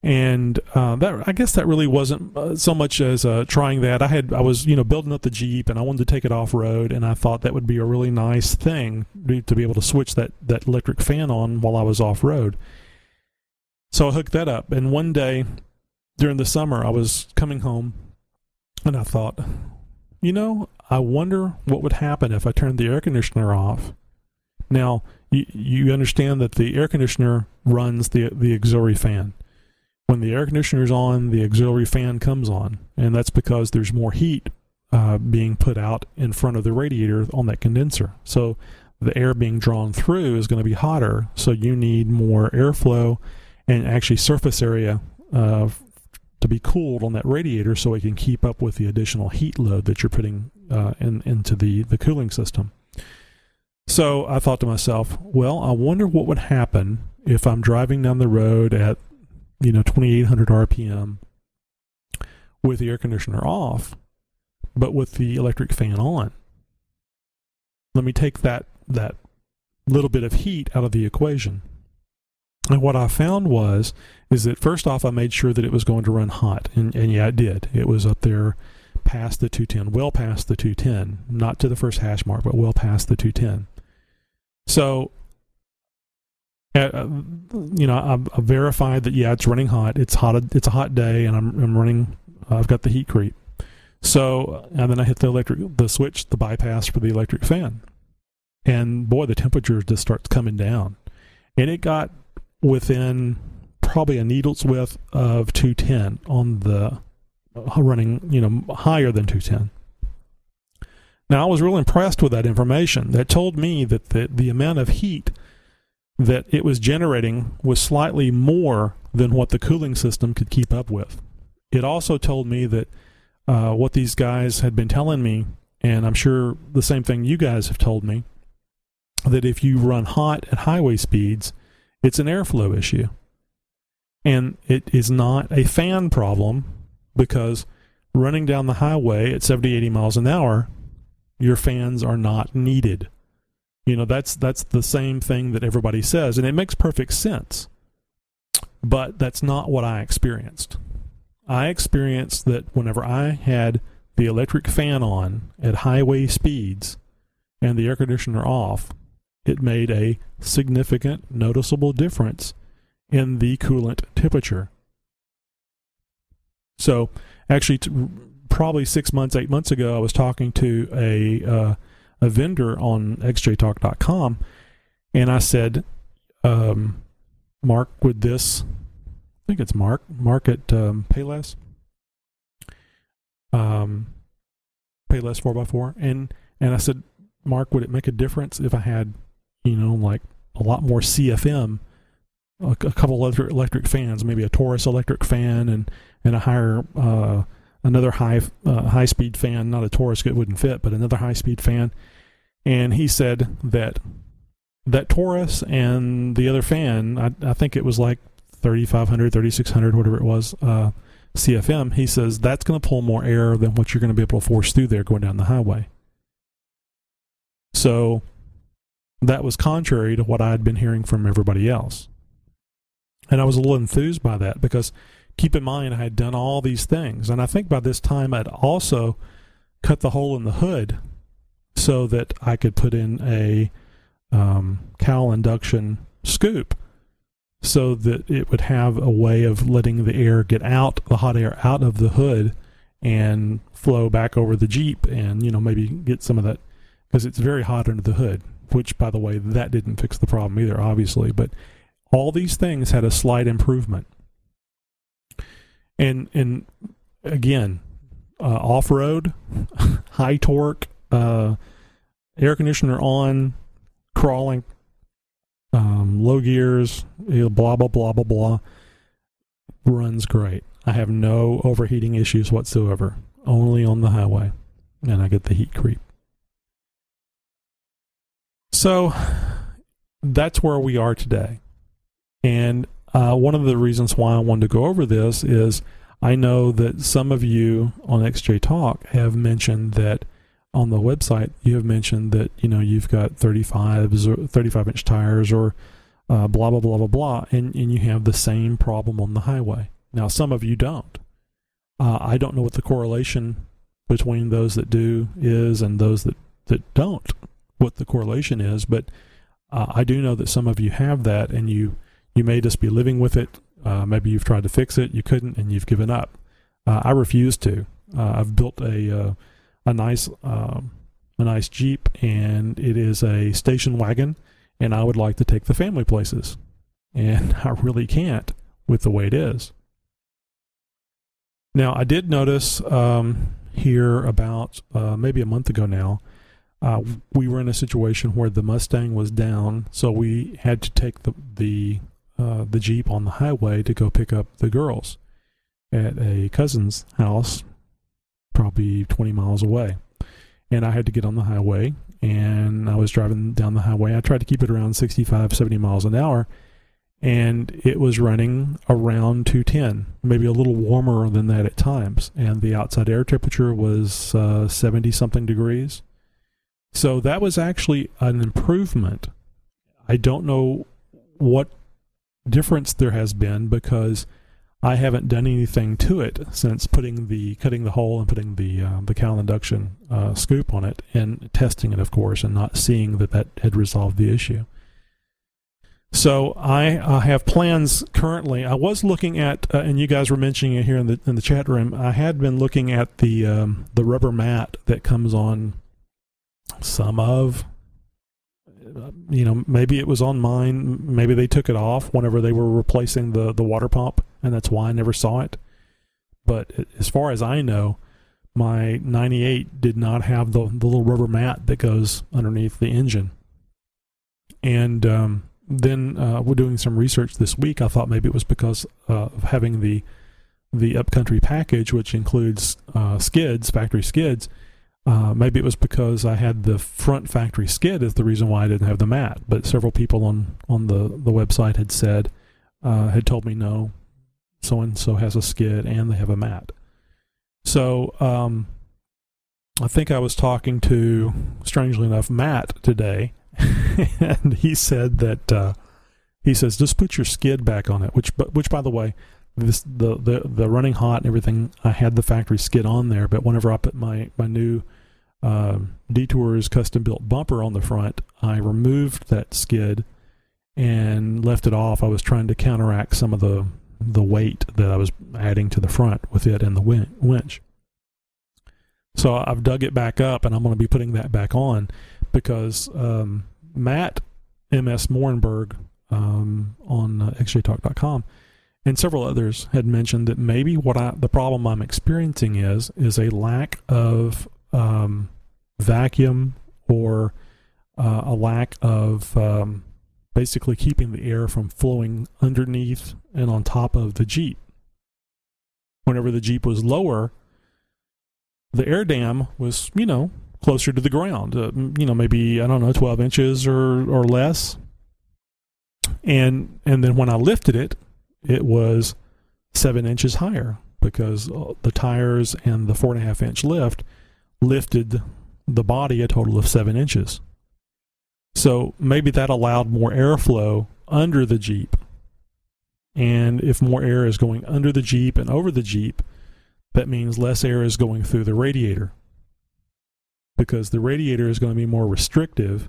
And uh, that I guess that really wasn't uh, so much as uh, trying that. I had I was you know building up the Jeep and I wanted to take it off road, and I thought that would be a really nice thing to be able to switch that that electric fan on while I was off road. So I hooked that up, and one day during the summer I was coming home, and I thought, you know, I wonder what would happen if I turned the air conditioner off. Now, you, you understand that the air conditioner runs the the auxiliary fan. When the air conditioner is on, the auxiliary fan comes on, and that's because there's more heat uh, being put out in front of the radiator on that condenser. So the air being drawn through is going to be hotter, so you need more airflow and actually surface area uh, to be cooled on that radiator so it can keep up with the additional heat load that you're putting uh, in, into the, the cooling system. So I thought to myself, well, I wonder what would happen if I'm driving down the road at, you know, 2800 RPM with the air conditioner off, but with the electric fan on. Let me take that that little bit of heat out of the equation. And what I found was is that first off, I made sure that it was going to run hot, and, and yeah, it did. It was up there past the 210, well past the 210, not to the first hash mark, but well past the 210. So, uh, you know, I, I verified that yeah, it's running hot. It's hot. It's a hot day, and I'm, I'm running. I've got the heat creep. So, and then I hit the electric, the switch, the bypass for the electric fan, and boy, the temperature just starts coming down, and it got within probably a needle's width of 210 on the uh, running, you know, higher than 210. Now, I was real impressed with that information. That told me that the, the amount of heat that it was generating was slightly more than what the cooling system could keep up with. It also told me that uh, what these guys had been telling me, and I'm sure the same thing you guys have told me, that if you run hot at highway speeds, it's an airflow issue. And it is not a fan problem because running down the highway at 70, 80 miles an hour, your fans are not needed. You know, that's that's the same thing that everybody says, and it makes perfect sense. But that's not what I experienced. I experienced that whenever I had the electric fan on at highway speeds and the air conditioner off, it made a significant, noticeable difference in the coolant temperature. So, actually, t- probably six months, eight months ago, I was talking to a uh, a vendor on xjtalk.com, and I said, um, "Mark, would this? I think it's Mark. Mark at um, Payless. Um, Payless four x four, and and I said, Mark, would it make a difference if I had, you know, like a lot more CFM?" a, a couple electric, electric fans, maybe a Taurus electric fan, and and a higher uh, another high uh, high speed fan, not a Taurus it wouldn't fit, but another high speed fan. And he said that that Taurus and the other fan, I, I think it was like 3500, 3600, whatever it was, uh, CFM. He says that's going to pull more air than what you're going to be able to force through there going down the highway. So that was contrary to what I had been hearing from everybody else. And I was a little enthused by that because keep in mind, I had done all these things. And I think by this time, I'd also cut the hole in the hood so that I could put in a um, cowl induction scoop so that it would have a way of letting the air get out, the hot air out of the hood and flow back over the Jeep and, you know, maybe get some of that because it's very hot under the hood. Which, by the way, that didn't fix the problem either, obviously. But all these things had a slight improvement. And and again, uh, off road, high torque, uh, air conditioner on, crawling, um, low gears, blah blah blah blah blah. Runs great. I have no overheating issues whatsoever. Only on the highway, and I get the heat creep. So that's where we are today. And uh, one of the reasons why I wanted to go over this is I know that some of you on XJ Talk have mentioned that on the website you have mentioned that you know you've got 35s or 35 inch tires or uh, blah blah blah blah blah, and and you have the same problem on the highway. Now some of you don't. Uh, I don't know what the correlation between those that do is and those that that don't. What the correlation is, but uh, I do know that some of you have that, and you you may just be living with it. Uh, maybe you've tried to fix it, you couldn't, and you've given up. Uh, I refuse to. Uh, I've built a uh, a nice um, a nice Jeep, and it is a station wagon, and I would like to take the family places, and I really can't with the way it is. Now, I did notice um, here about uh, maybe a month ago now. Uh, we were in a situation where the Mustang was down, so we had to take the the uh, the Jeep on the highway to go pick up the girls at a cousin's house, probably 20 miles away. And I had to get on the highway, and I was driving down the highway. I tried to keep it around 65, 70 miles an hour, and it was running around 210, maybe a little warmer than that at times. And the outside air temperature was 70 uh, something degrees. So that was actually an improvement. I don't know what difference there has been because I haven't done anything to it since putting the cutting the hole and putting the uh, the cowl induction uh, scoop on it and testing it, of course, and not seeing that that had resolved the issue. So I, I have plans currently. I was looking at, uh, and you guys were mentioning it here in the in the chat room. I had been looking at the um, the rubber mat that comes on some of you know, maybe it was on mine. Maybe they took it off whenever they were replacing the the water pump, and that's why I never saw it. But as far as I know, my 98 did not have the the little rubber mat that goes underneath the engine. And um, then uh, we're doing some research this week. I thought maybe it was because uh, of having the the upcountry package, which includes uh, skids, factory skids uh, maybe it was because I had the front factory skid is the reason why I didn't have the mat. But several people on on the the website had said uh, had told me no, so and so has a skid and they have a mat. So um, I think I was talking to, strangely enough, Matt today, and he said that uh, he says just put your skid back on it. Which, but which by the way, this the, the the running hot and everything. I had the factory skid on there, but whenever I put my my new uh, Detours custom built bumper on the front, I removed that skid and left it off. I was trying to counteract some of the the weight that I was adding to the front with it and the winch. So I've dug it back up, and I'm going to be putting that back on because um, Matt M.S. Morenberg um, on uh, xjtalk.com and several others had mentioned that maybe what I, the problem I'm experiencing is is a lack of um, vacuum or uh, a lack of um, basically keeping the air from flowing underneath and on top of the Jeep. Whenever the Jeep was lower, the air dam was, you know, closer to the ground. Uh, you know, maybe I don't know, 12 inches or or less. And and then when I lifted it, it was seven inches higher because uh, the tires and the four and a half inch lift lifted the body a total of seven inches. So maybe that allowed more airflow under the Jeep. And if more air is going under the Jeep and over the Jeep, that means less air is going through the radiator. Because the radiator is going to be more restrictive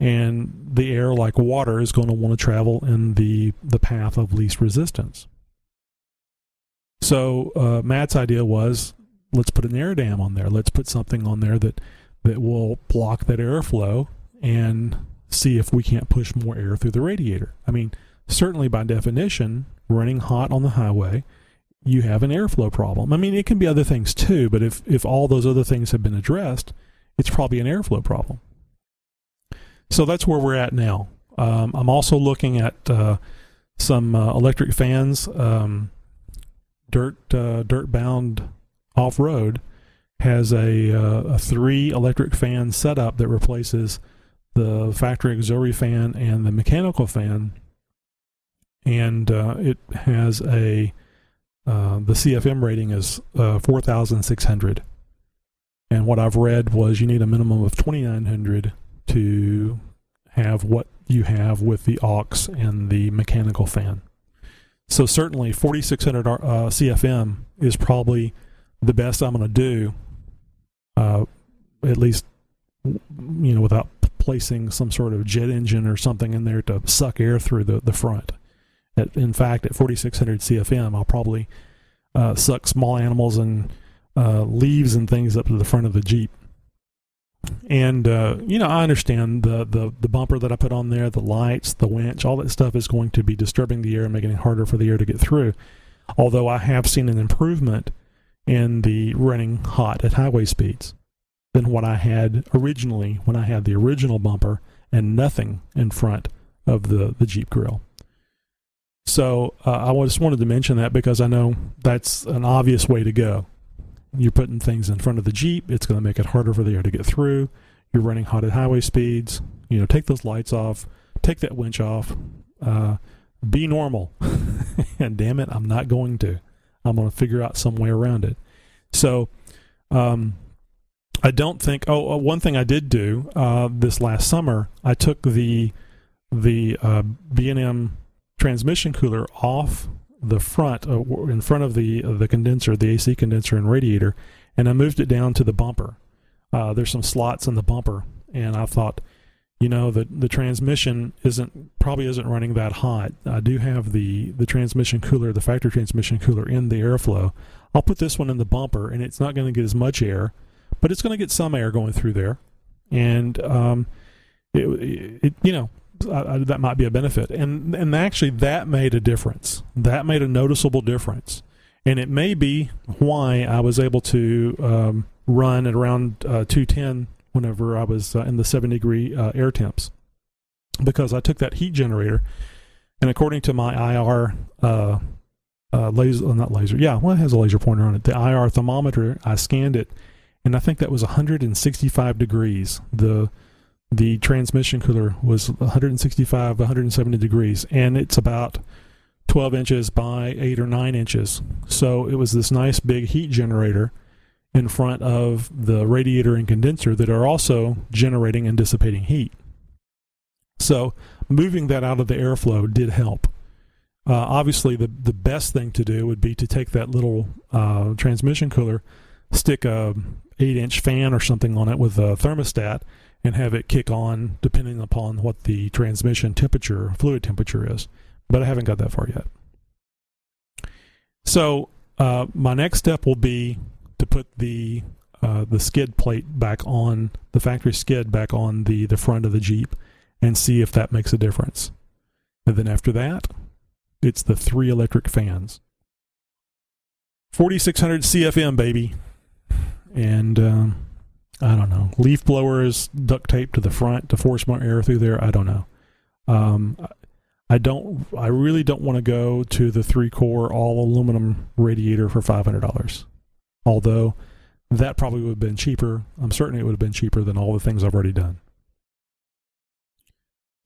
and the air like water is going to want to travel in the the path of least resistance so uh, matt's idea was let's put an air dam on there let's put something on there that that will block that airflow and see if we can't push more air through the radiator. I mean, certainly by definition, running hot on the highway, you have an airflow problem. I mean, it can be other things too, but if, if all those other things have been addressed, it's probably an airflow problem. So that's where we're at now. Um, I'm also looking at uh, some uh, electric fans. Um, dirt uh, dirt bound off road has a, uh, a three electric fan setup that replaces the factory auxiliary fan and the mechanical fan, and uh, it has a uh, the CFM rating is uh, 4,600. And what I've read was you need a minimum of 2,900 to have what you have with the aux and the mechanical fan. So certainly 4600 uh, CFM is probably the best I'm going to do, uh, at least you know without placing some sort of jet engine or something in there to suck air through the the front. At, in fact, at 4600 CFM, I'll probably uh, suck small animals and uh, leaves and things up to the front of the Jeep. And uh, you know, I understand the, the the bumper that I put on there, the lights, the winch, all that stuff is going to be disturbing the air and making it harder for the air to get through. Although I have seen an improvement in the running hot at highway speeds than what I had originally when I had the original bumper and nothing in front of the, the Jeep grill. So uh, I just wanted to mention that because I know that's an obvious way to go. You're putting things in front of the Jeep, it's going to make it harder for the air to get through. You're running hot at highway speeds. You know, take those lights off, take that winch off, uh, be normal. and damn it, I'm not going to. I'm going to figure out some way around it. So, um, I don't think. Oh, uh, one thing I did do uh, this last summer, I took the the uh, B and M transmission cooler off the front, uh, in front of the uh, the condenser, the AC condenser and radiator, and I moved it down to the bumper. Uh, there's some slots in the bumper, and I thought, you know, the the transmission isn't probably isn't running that hot. I do have the the transmission cooler, the factory transmission cooler, in the airflow. I'll put this one in the bumper, and it's not going to get as much air, but it's going to get some air going through there, and um, it, it you know uh, that might be a benefit. And and actually, that made a difference. That made a noticeable difference. And it may be why I was able to um, run at around uh, 210 whenever I was uh, in the 7 degree uh, air temps, because I took that heat generator, and according to my IR uh, uh, laser, not laser, yeah, well, it has a laser pointer on it. The IR thermometer, I scanned it, and I think that was 165 degrees. The the transmission cooler was 165, 170 degrees, and it's about 12 inches by 8 or 9 inches. So it was this nice big heat generator in front of the radiator and condenser that are also generating and dissipating heat. So moving that out of the airflow did help. Uh, obviously, the, the best thing to do would be to take that little uh, transmission cooler, stick a 8 inch fan or something on it with a thermostat, and have it kick on depending upon what the transmission temperature, fluid temperature is. But I haven't got that far yet. So uh, my next step will be to put the uh, the skid plate back on the factory skid back on the the front of the Jeep and see if that makes a difference. And then after that, it's the three electric fans. 4600 CFM baby. And um, I don't know. Leaf blowers duct tape to the front to force more air through there. I don't know. Um, I don't. I really don't want to go to the three core all aluminum radiator for five hundred dollars. Although that probably would have been cheaper. I'm certain it would have been cheaper than all the things I've already done.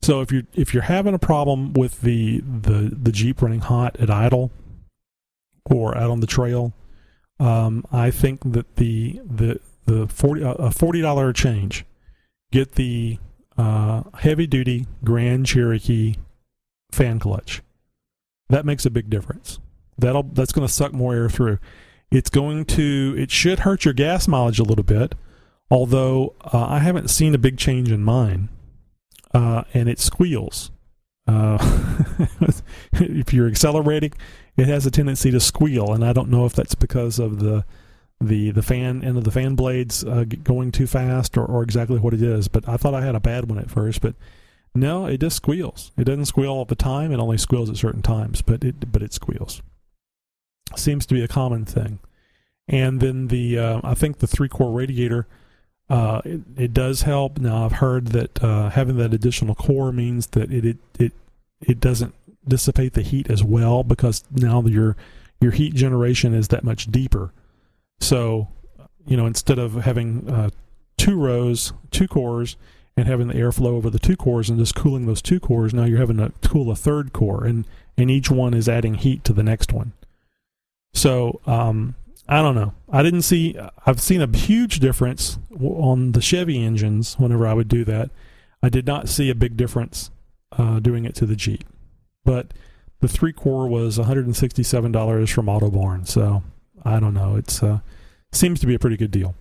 So if you if you're having a problem with the the the Jeep running hot at idle or out on the trail, um, I think that the the the forty uh, a forty dollar change, get the uh, heavy duty Grand Cherokee fan clutch. That makes a big difference. That'll that's going to suck more air through. It's going to it should hurt your gas mileage a little bit, although uh, I haven't seen a big change in mine, uh, and it squeals. Uh, if you're accelerating, it has a tendency to squeal, and I don't know if that's because of the the the fan end of the fan blades uh, going too fast or, or exactly what it is. But I thought I had a bad one at first, but no, it just squeals. It doesn't squeal all the time. It only squeals at certain times, but it but it squeals. Seems to be a common thing. And then the uh, I think the three core radiator. Uh, it, it does help. Now I've heard that uh, having that additional core means that it, it it it doesn't dissipate the heat as well because now your your heat generation is that much deeper. So, you know, instead of having uh, two rows, two cores, and having the airflow over the two cores and just cooling those two cores, now you're having to cool a third core, and and each one is adding heat to the next one. So, um, I don't know. I didn't see. I've seen a huge difference on the Chevy engines whenever I would do that. I did not see a big difference uh, doing it to the Jeep, but the three core was $167 from Autobarn. So I don't know. It's uh, seems to be a pretty good deal.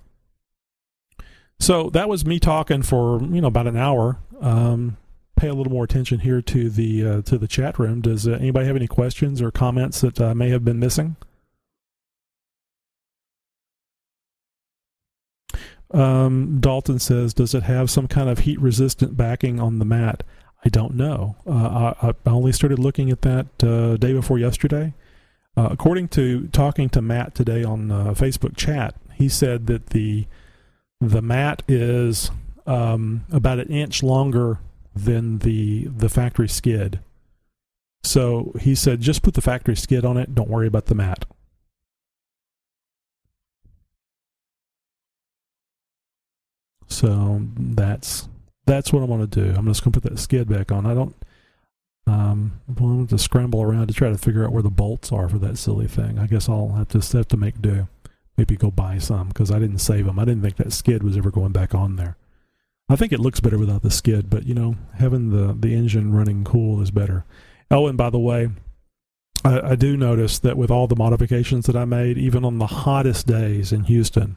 So that was me talking for you know about an hour. Um, pay a little more attention here to the uh, to the chat room. Does uh, anybody have any questions or comments that uh, may have been missing? Um, Dalton says, "Does it have some kind of heat resistant backing on the mat?" I don't know. Uh, I, I only started looking at that uh, day before yesterday. Uh, according to talking to Matt today on uh, Facebook chat, he said that the the mat is um, about an inch longer than the the factory skid. So he said, just put the factory skid on it. Don't worry about the mat. So that's that's what I'm going to do. I'm just going to put that skid back on. I don't. Um, I'm going to scramble around to try to figure out where the bolts are for that silly thing. I guess I'll have to have to make do. Maybe go buy some because I didn't save them. I didn't think that skid was ever going back on there. I think it looks better without the skid, but you know, having the the engine running cool is better. Oh, and by the way, I, I do notice that with all the modifications that I made, even on the hottest days in Houston,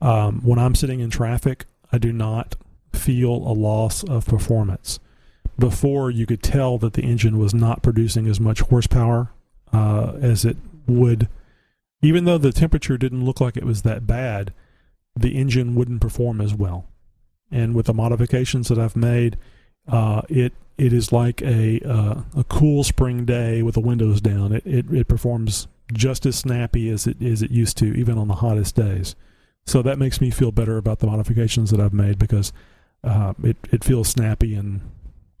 um, when I'm sitting in traffic, I do not feel a loss of performance. Before, you could tell that the engine was not producing as much horsepower uh, as it would. Even though the temperature didn't look like it was that bad, the engine wouldn't perform as well. And with the modifications that I've made, uh, it it is like a uh, a cool spring day with the windows down. It, it it performs just as snappy as it as it used to, even on the hottest days. So that makes me feel better about the modifications that I've made because uh, it it feels snappy and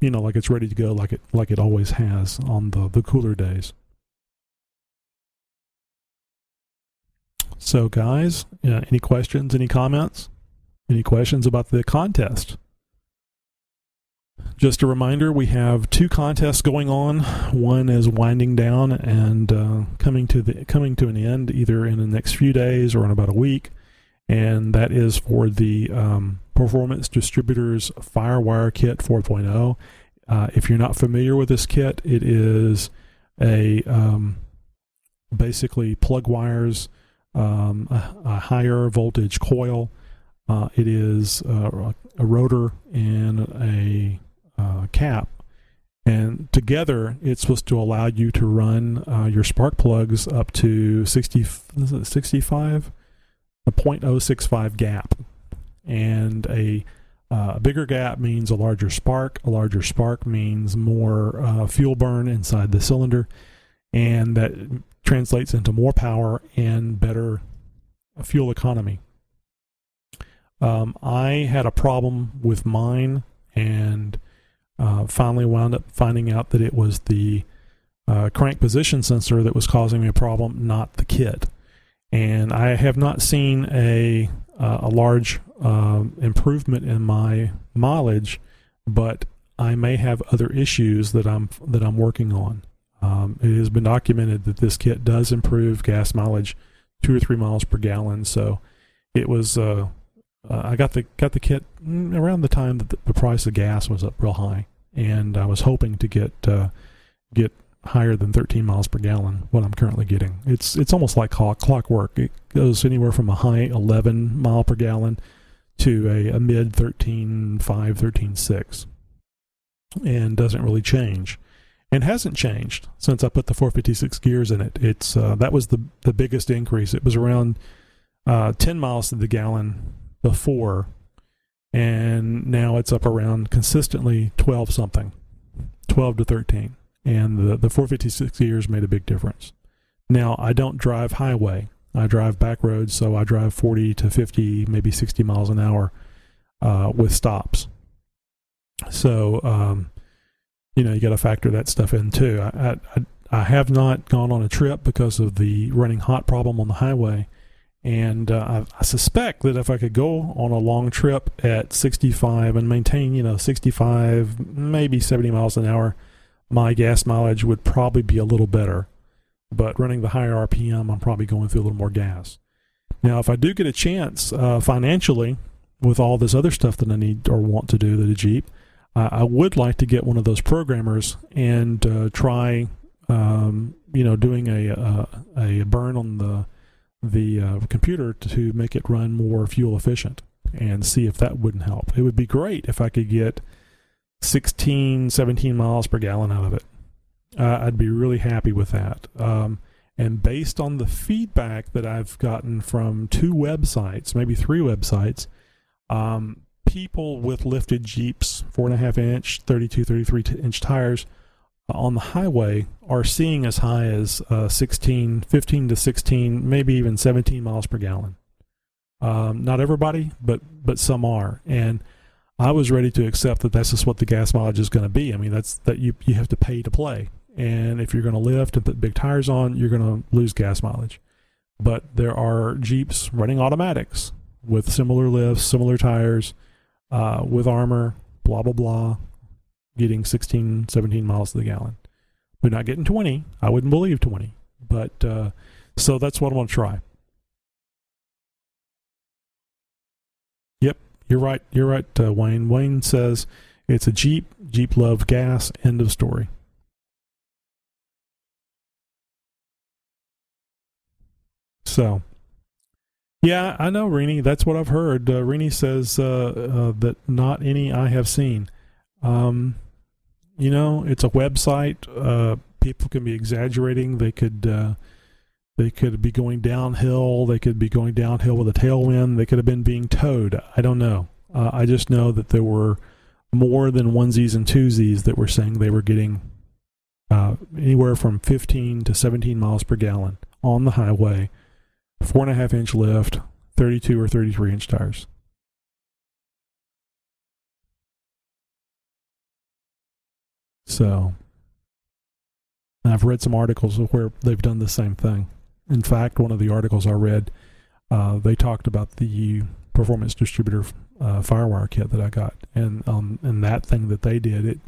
you know like it's ready to go like it like it always has on the the cooler days. So guys, uh, any questions? Any comments? Any questions about the contest? Just a reminder, we have two contests going on. One is winding down and uh, coming to the coming to an end, either in the next few days or in about a week, and that is for the um, Performance Distributors FireWire Kit 4.0. Uh, if you're not familiar with this kit, it is a um, basically plug wires, um, a, a higher voltage coil. Uh, it is uh, a rotor and a uh, cap. And together, it's supposed to allow you to run uh, your spark plugs up to 60, 65? A 0.065 gap. And a uh, bigger gap means a larger spark. A larger spark means more uh, fuel burn inside the cylinder. And that translates into more power and better fuel economy. Um, I had a problem with mine and uh, finally wound up finding out that it was the uh, crank position sensor that was causing me a problem, not the kit. And I have not seen a uh, a large um, improvement in my mileage, but I may have other issues that I'm that I'm working on. Um, it has been documented that this kit does improve gas mileage two or three miles per gallon. So it was uh, uh, I got the got the kit around the time that the, the, price of gas was up real high, and I was hoping to get uh, get higher than 13 miles per gallon. What I'm currently getting, it's it's almost like clock, clockwork. It goes anywhere from a high 11 mile per gallon to a, a mid 13.5, 13.6, and doesn't really change. And hasn't changed since I put the 456 gears in it. It's uh, that was the the biggest increase. It was around uh, 10 miles to the gallon before, and now it's up around consistently 12 something, 12 to 13. And the, the 456 years made a big difference. Now, I don't drive highway. I drive back roads, so I drive 40 to 50, maybe 60 miles an hour uh, with stops. So, um, you know, you got to factor that stuff in too. I, I, I have not gone on a trip because of the running hot problem on the highway. And uh, I, I, suspect that if I could go on a long trip at 65 and maintain, you know, 65, maybe 70 miles an hour, my gas mileage would probably be a little better. But running the higher RPM, I'm probably going through a little more gas. Now, if I do get a chance uh, financially with all this other stuff that I need or want to do to the Jeep, uh, I would like to get one of those programmers and uh, try, um, you know, doing a, a, a burn on the the uh, computer to make it run more fuel efficient and see if that wouldn't help. It would be great if I could get 16, 17 miles per gallon out of it. Uh, I'd be really happy with that. Um, and based on the feedback that I've gotten from two websites, maybe three websites, um, people with lifted Jeeps, four and a half inch, 32, 33 inch tires on the highway are seeing as high as uh, 16, 15 to 16, maybe even 17 miles per gallon. Um, not everybody, but but some are, and I was ready to accept that that's just what the gas mileage is going to be. I mean, that's that you you have to pay to play, and if you're going to lift and put big tires on, you're going to lose gas mileage. But there are Jeeps running automatics with similar lifts, similar tires, uh, with armor, blah, blah, blah, getting 16, 17 miles to the gallon. We're not getting 20. I wouldn't believe 20. But uh, so that's what I want to try. Yep, you're right. You're right, uh, Wayne. Wayne says it's a Jeep. Jeep love gas. End of story. So yeah, I know, Rini. That's what I've heard. Uh, says uh, uh, that not any I have seen. Um, you know, it's a website. Uh, people can be exaggerating. They could uh, they could be going downhill. They could be going downhill with a tailwind. They could have been being towed. I don't know. Uh, I just know that there were more than onesies and twosies that were saying they were getting anywhere from 15 to 17 miles per gallon on the highway four and a half inch lift, 32 or 33 inch tires. So, I've read some articles where they've done the same thing. In fact, one of the articles I read, uh, they talked about the performance distributor uh, firewire kit that I got, and um, and that thing that they did, it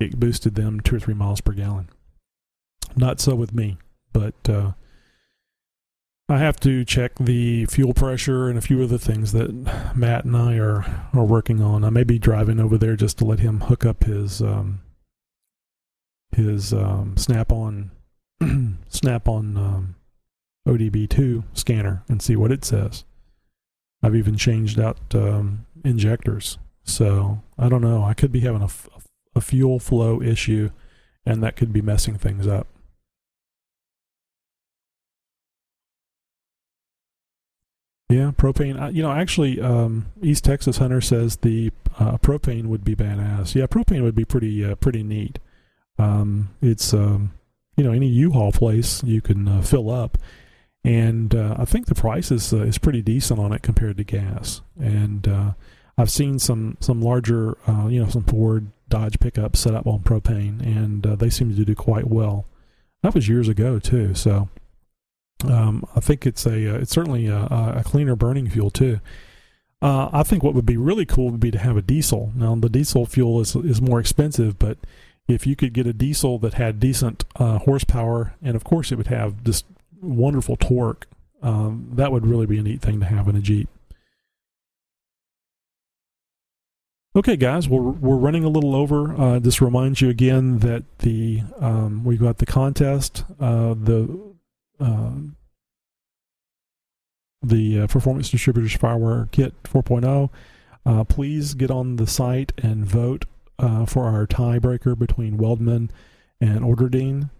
it boosted them two or three miles per gallon. Not so with me, but uh, I have to check the fuel pressure and a few other things that Matt and I are are working on. I may be driving over there just to let him hook up his um, his um, Snap-on Snap-on um, ODB2 scanner and see what it says. I've even changed out um, injectors, so I don't know. I could be having a, a fuel flow issue, and that could be messing things up. Yeah, propane. You know, actually, um, East Texas Hunter says the uh, propane would be badass. Yeah, propane would be pretty uh, pretty neat. Um, it's um, you know any U-Haul place you can uh, fill up, and uh, I think the price is uh, is pretty decent on it compared to gas. And uh, I've seen some some larger you know some Ford Dodge pickups set up on propane, and they seem to do quite well. That was years ago too, so um, I think it's a uh, it's certainly a, a, cleaner burning fuel too. Uh, I think what would be really cool would be to have a diesel. Now the diesel fuel is is more expensive, but if you could get a diesel that had decent uh, horsepower, and of course it would have just wonderful torque, um, that would really be a neat thing to have in a Jeep. Okay, guys, we're we're running a little over. Uh, this reminds you again that the um, we've got the contest. Uh, the uh, the Performance Distributors Firewire Kit 4.0. Uh, please get on the site and vote uh, for our tiebreaker between Weldman and Orderdine,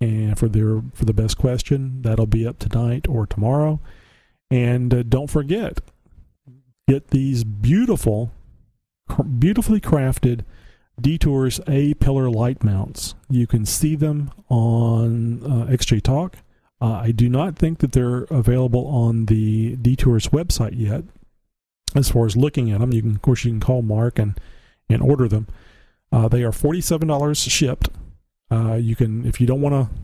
and for their for the best question that'll be up tonight or tomorrow. And uh, don't forget, get these beautiful, beautifully crafted Detours A pillar light mounts. You can see them on uh, XJ Talk. Uh, I do not think that they're available on the Detours website yet. As far as looking at them, you can, of course, you can call Mark and and order them. Uh, they are forty-seven dollars shipped. Uh, you can, if you don't want to,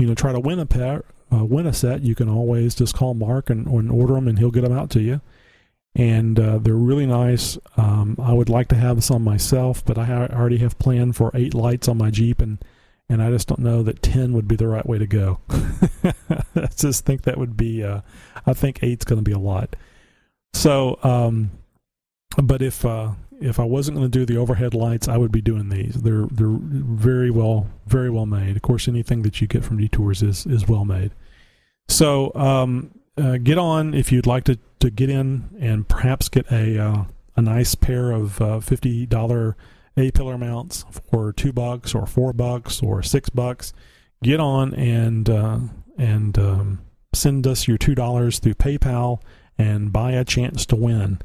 you know, try to win a pair, uh, win a set, you can always just call Mark and, and order them, and he'll get them out to you. And uh, they're really nice. Um, I would like to have some myself, but I ha- already have planned for eight lights on my Jeep, and and I just don't know that ten would be the right way to go. I just think that would be. Uh, I think eight's going to be a lot. So, um, but if uh, if I wasn't going to do the overhead lights, I would be doing these. They're they're very well very well made. Of course, anything that you get from Detours is is well made. So um, uh, get on if you'd like to, to get in and perhaps get a uh, a nice pair of uh, fifty dollar A pillar mounts for two bucks or four bucks or six bucks. Get on and uh, and um, send us your two dollars through PayPal and buy a chance to win.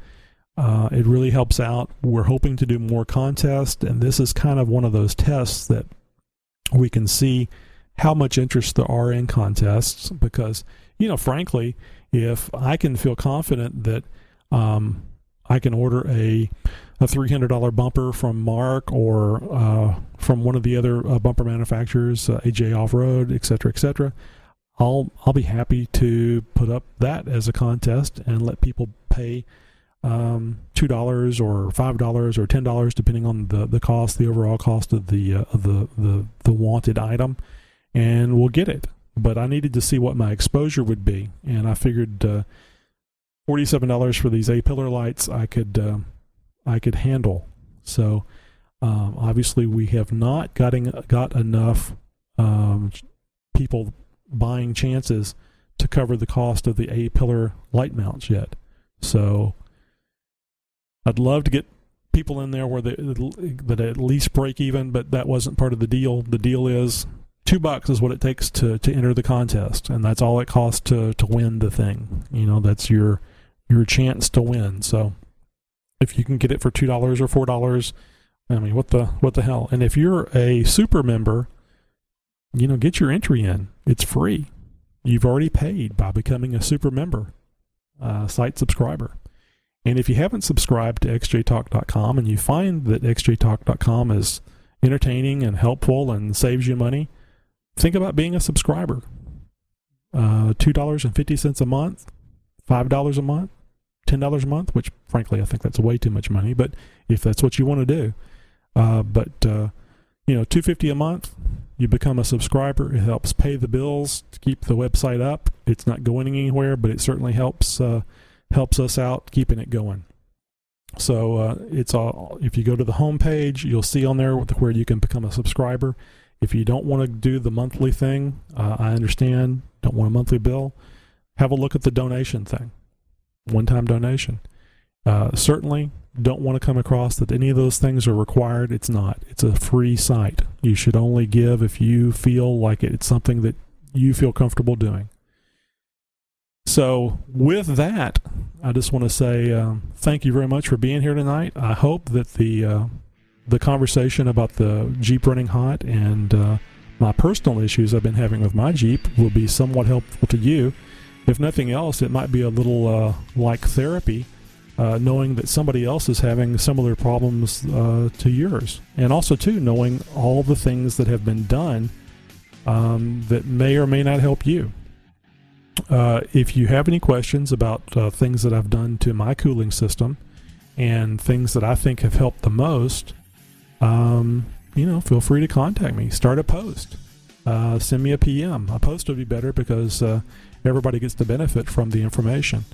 Uh, it really helps out. We're hoping to do more contests, and this is kind of one of those tests that we can see how much interest there are in contests because, you know, frankly, if I can feel confident that um, I can order a a three hundred dollar bumper from Mark or uh, from one of the other uh, bumper manufacturers, uh, AJ Off Road, et cetera, et cetera, I'll I'll be happy to put up that as a contest and let people pay um, two dollars or five dollars or ten dollars, depending on the, the cost, the overall cost of the uh, of the, the the wanted item, and we'll get it. But I needed to see what my exposure would be, and I figured uh, forty seven dollars for these A pillar lights I could uh, I could handle. So um, obviously we have not getting got enough um, people buying chances to cover the cost of the A pillar light mounts yet. So I'd love to get people in there where they that at least break even, but that wasn't part of the deal. The deal is two bucks is what it takes to to enter the contest, and that's all it costs to to win the thing. You know, that's your your chance to win. So if you can get it for two dollars or four dollars, I mean, what the what the hell? And if you're a super member, you know, get your entry in. It's free. You've already paid by becoming a super member, uh, site subscriber. And if you haven't subscribed to xjtalk.com and you find that xjtalk.com is entertaining and helpful and saves you money, think about being a subscriber. Uh, $2.50 a month, $5 a month, $10 a month, which frankly I think that's way too much money, but if that's what you want to do. Uh, but, uh, you know, 250 a month, you become a subscriber. It helps pay the bills to keep the website up. It's not going anywhere, but it certainly helps uh, helps us out keeping it going. So uh, it's all. If you go to the home page, you'll see on there where you can become a subscriber. If you don't want to do the monthly thing, uh, I understand. Don't want a monthly bill. Have a look at the donation thing, one-time donation. Uh, certainly, don't want to come across that any of those things are required. It's not. It's a free site. You should only give if you feel like it. it's something that you feel comfortable doing. So, with that, I just want to say um, thank you very much for being here tonight. I hope that the uh, the conversation about the Jeep running hot and uh, my personal issues I've been having with my Jeep will be somewhat helpful to you. If nothing else, it might be a little uh, like therapy, uh, knowing that somebody else is having similar problems uh, to yours, and also too knowing all the things that have been done um, that may or may not help you. Uh, if you have any questions about uh, things that I've done to my cooling system and things that I think have helped the most, um, you know, feel free to contact me. Start a post. Uh, send me a PM. A post would be better because uh, everybody gets the benefit from the information.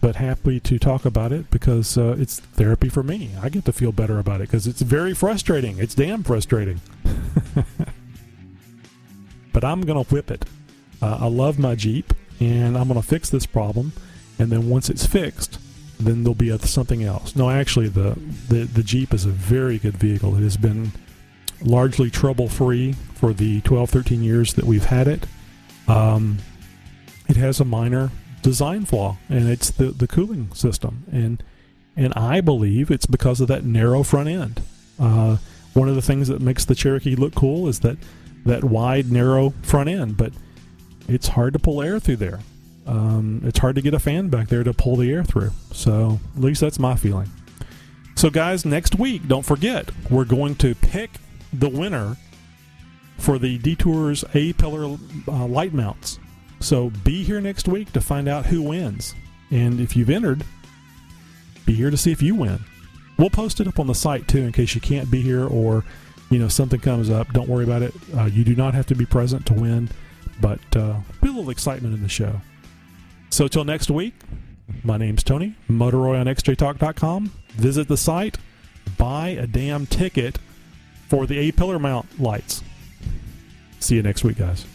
But happy to talk about it because uh, it's therapy for me. I get to feel better about it because it's very frustrating. It's damn frustrating. but I'm going to whip it. I love my Jeep and I'm going to fix this problem. And then once it's fixed, then there'll be a, something else. No, actually, the, the, the Jeep is a very good vehicle. It has been largely trouble free for the 12, 13 years that we've had it. Um, it has a minor design flaw, and it's the the cooling system. And and I believe it's because of that narrow front end. Uh, one of the things that makes the Cherokee look cool is that that wide, narrow front end, but it's hard to pull air through there. Um, it's hard to get a fan back there to pull the air through. So at least that's my feeling. So guys, next week, don't forget we're going to pick the winner for the Detours A pillar uh, light mounts. So be here next week to find out who wins. And if you've entered, be here to see if you win. We'll post it up on the site too in case you can't be here or you know something comes up. Don't worry about it. Uh, you do not have to be present to win, but uh, be a little excitement in the show. So till next week, my name's Tony. Motoroy on XJTalk.com. Visit the site. Buy a damn ticket for the A pillar mount lights. See you next week, guys.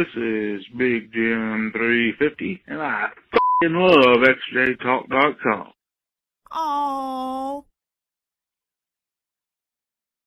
This is Big Jim 350, and I f***ing love XJTalk.com. Oh.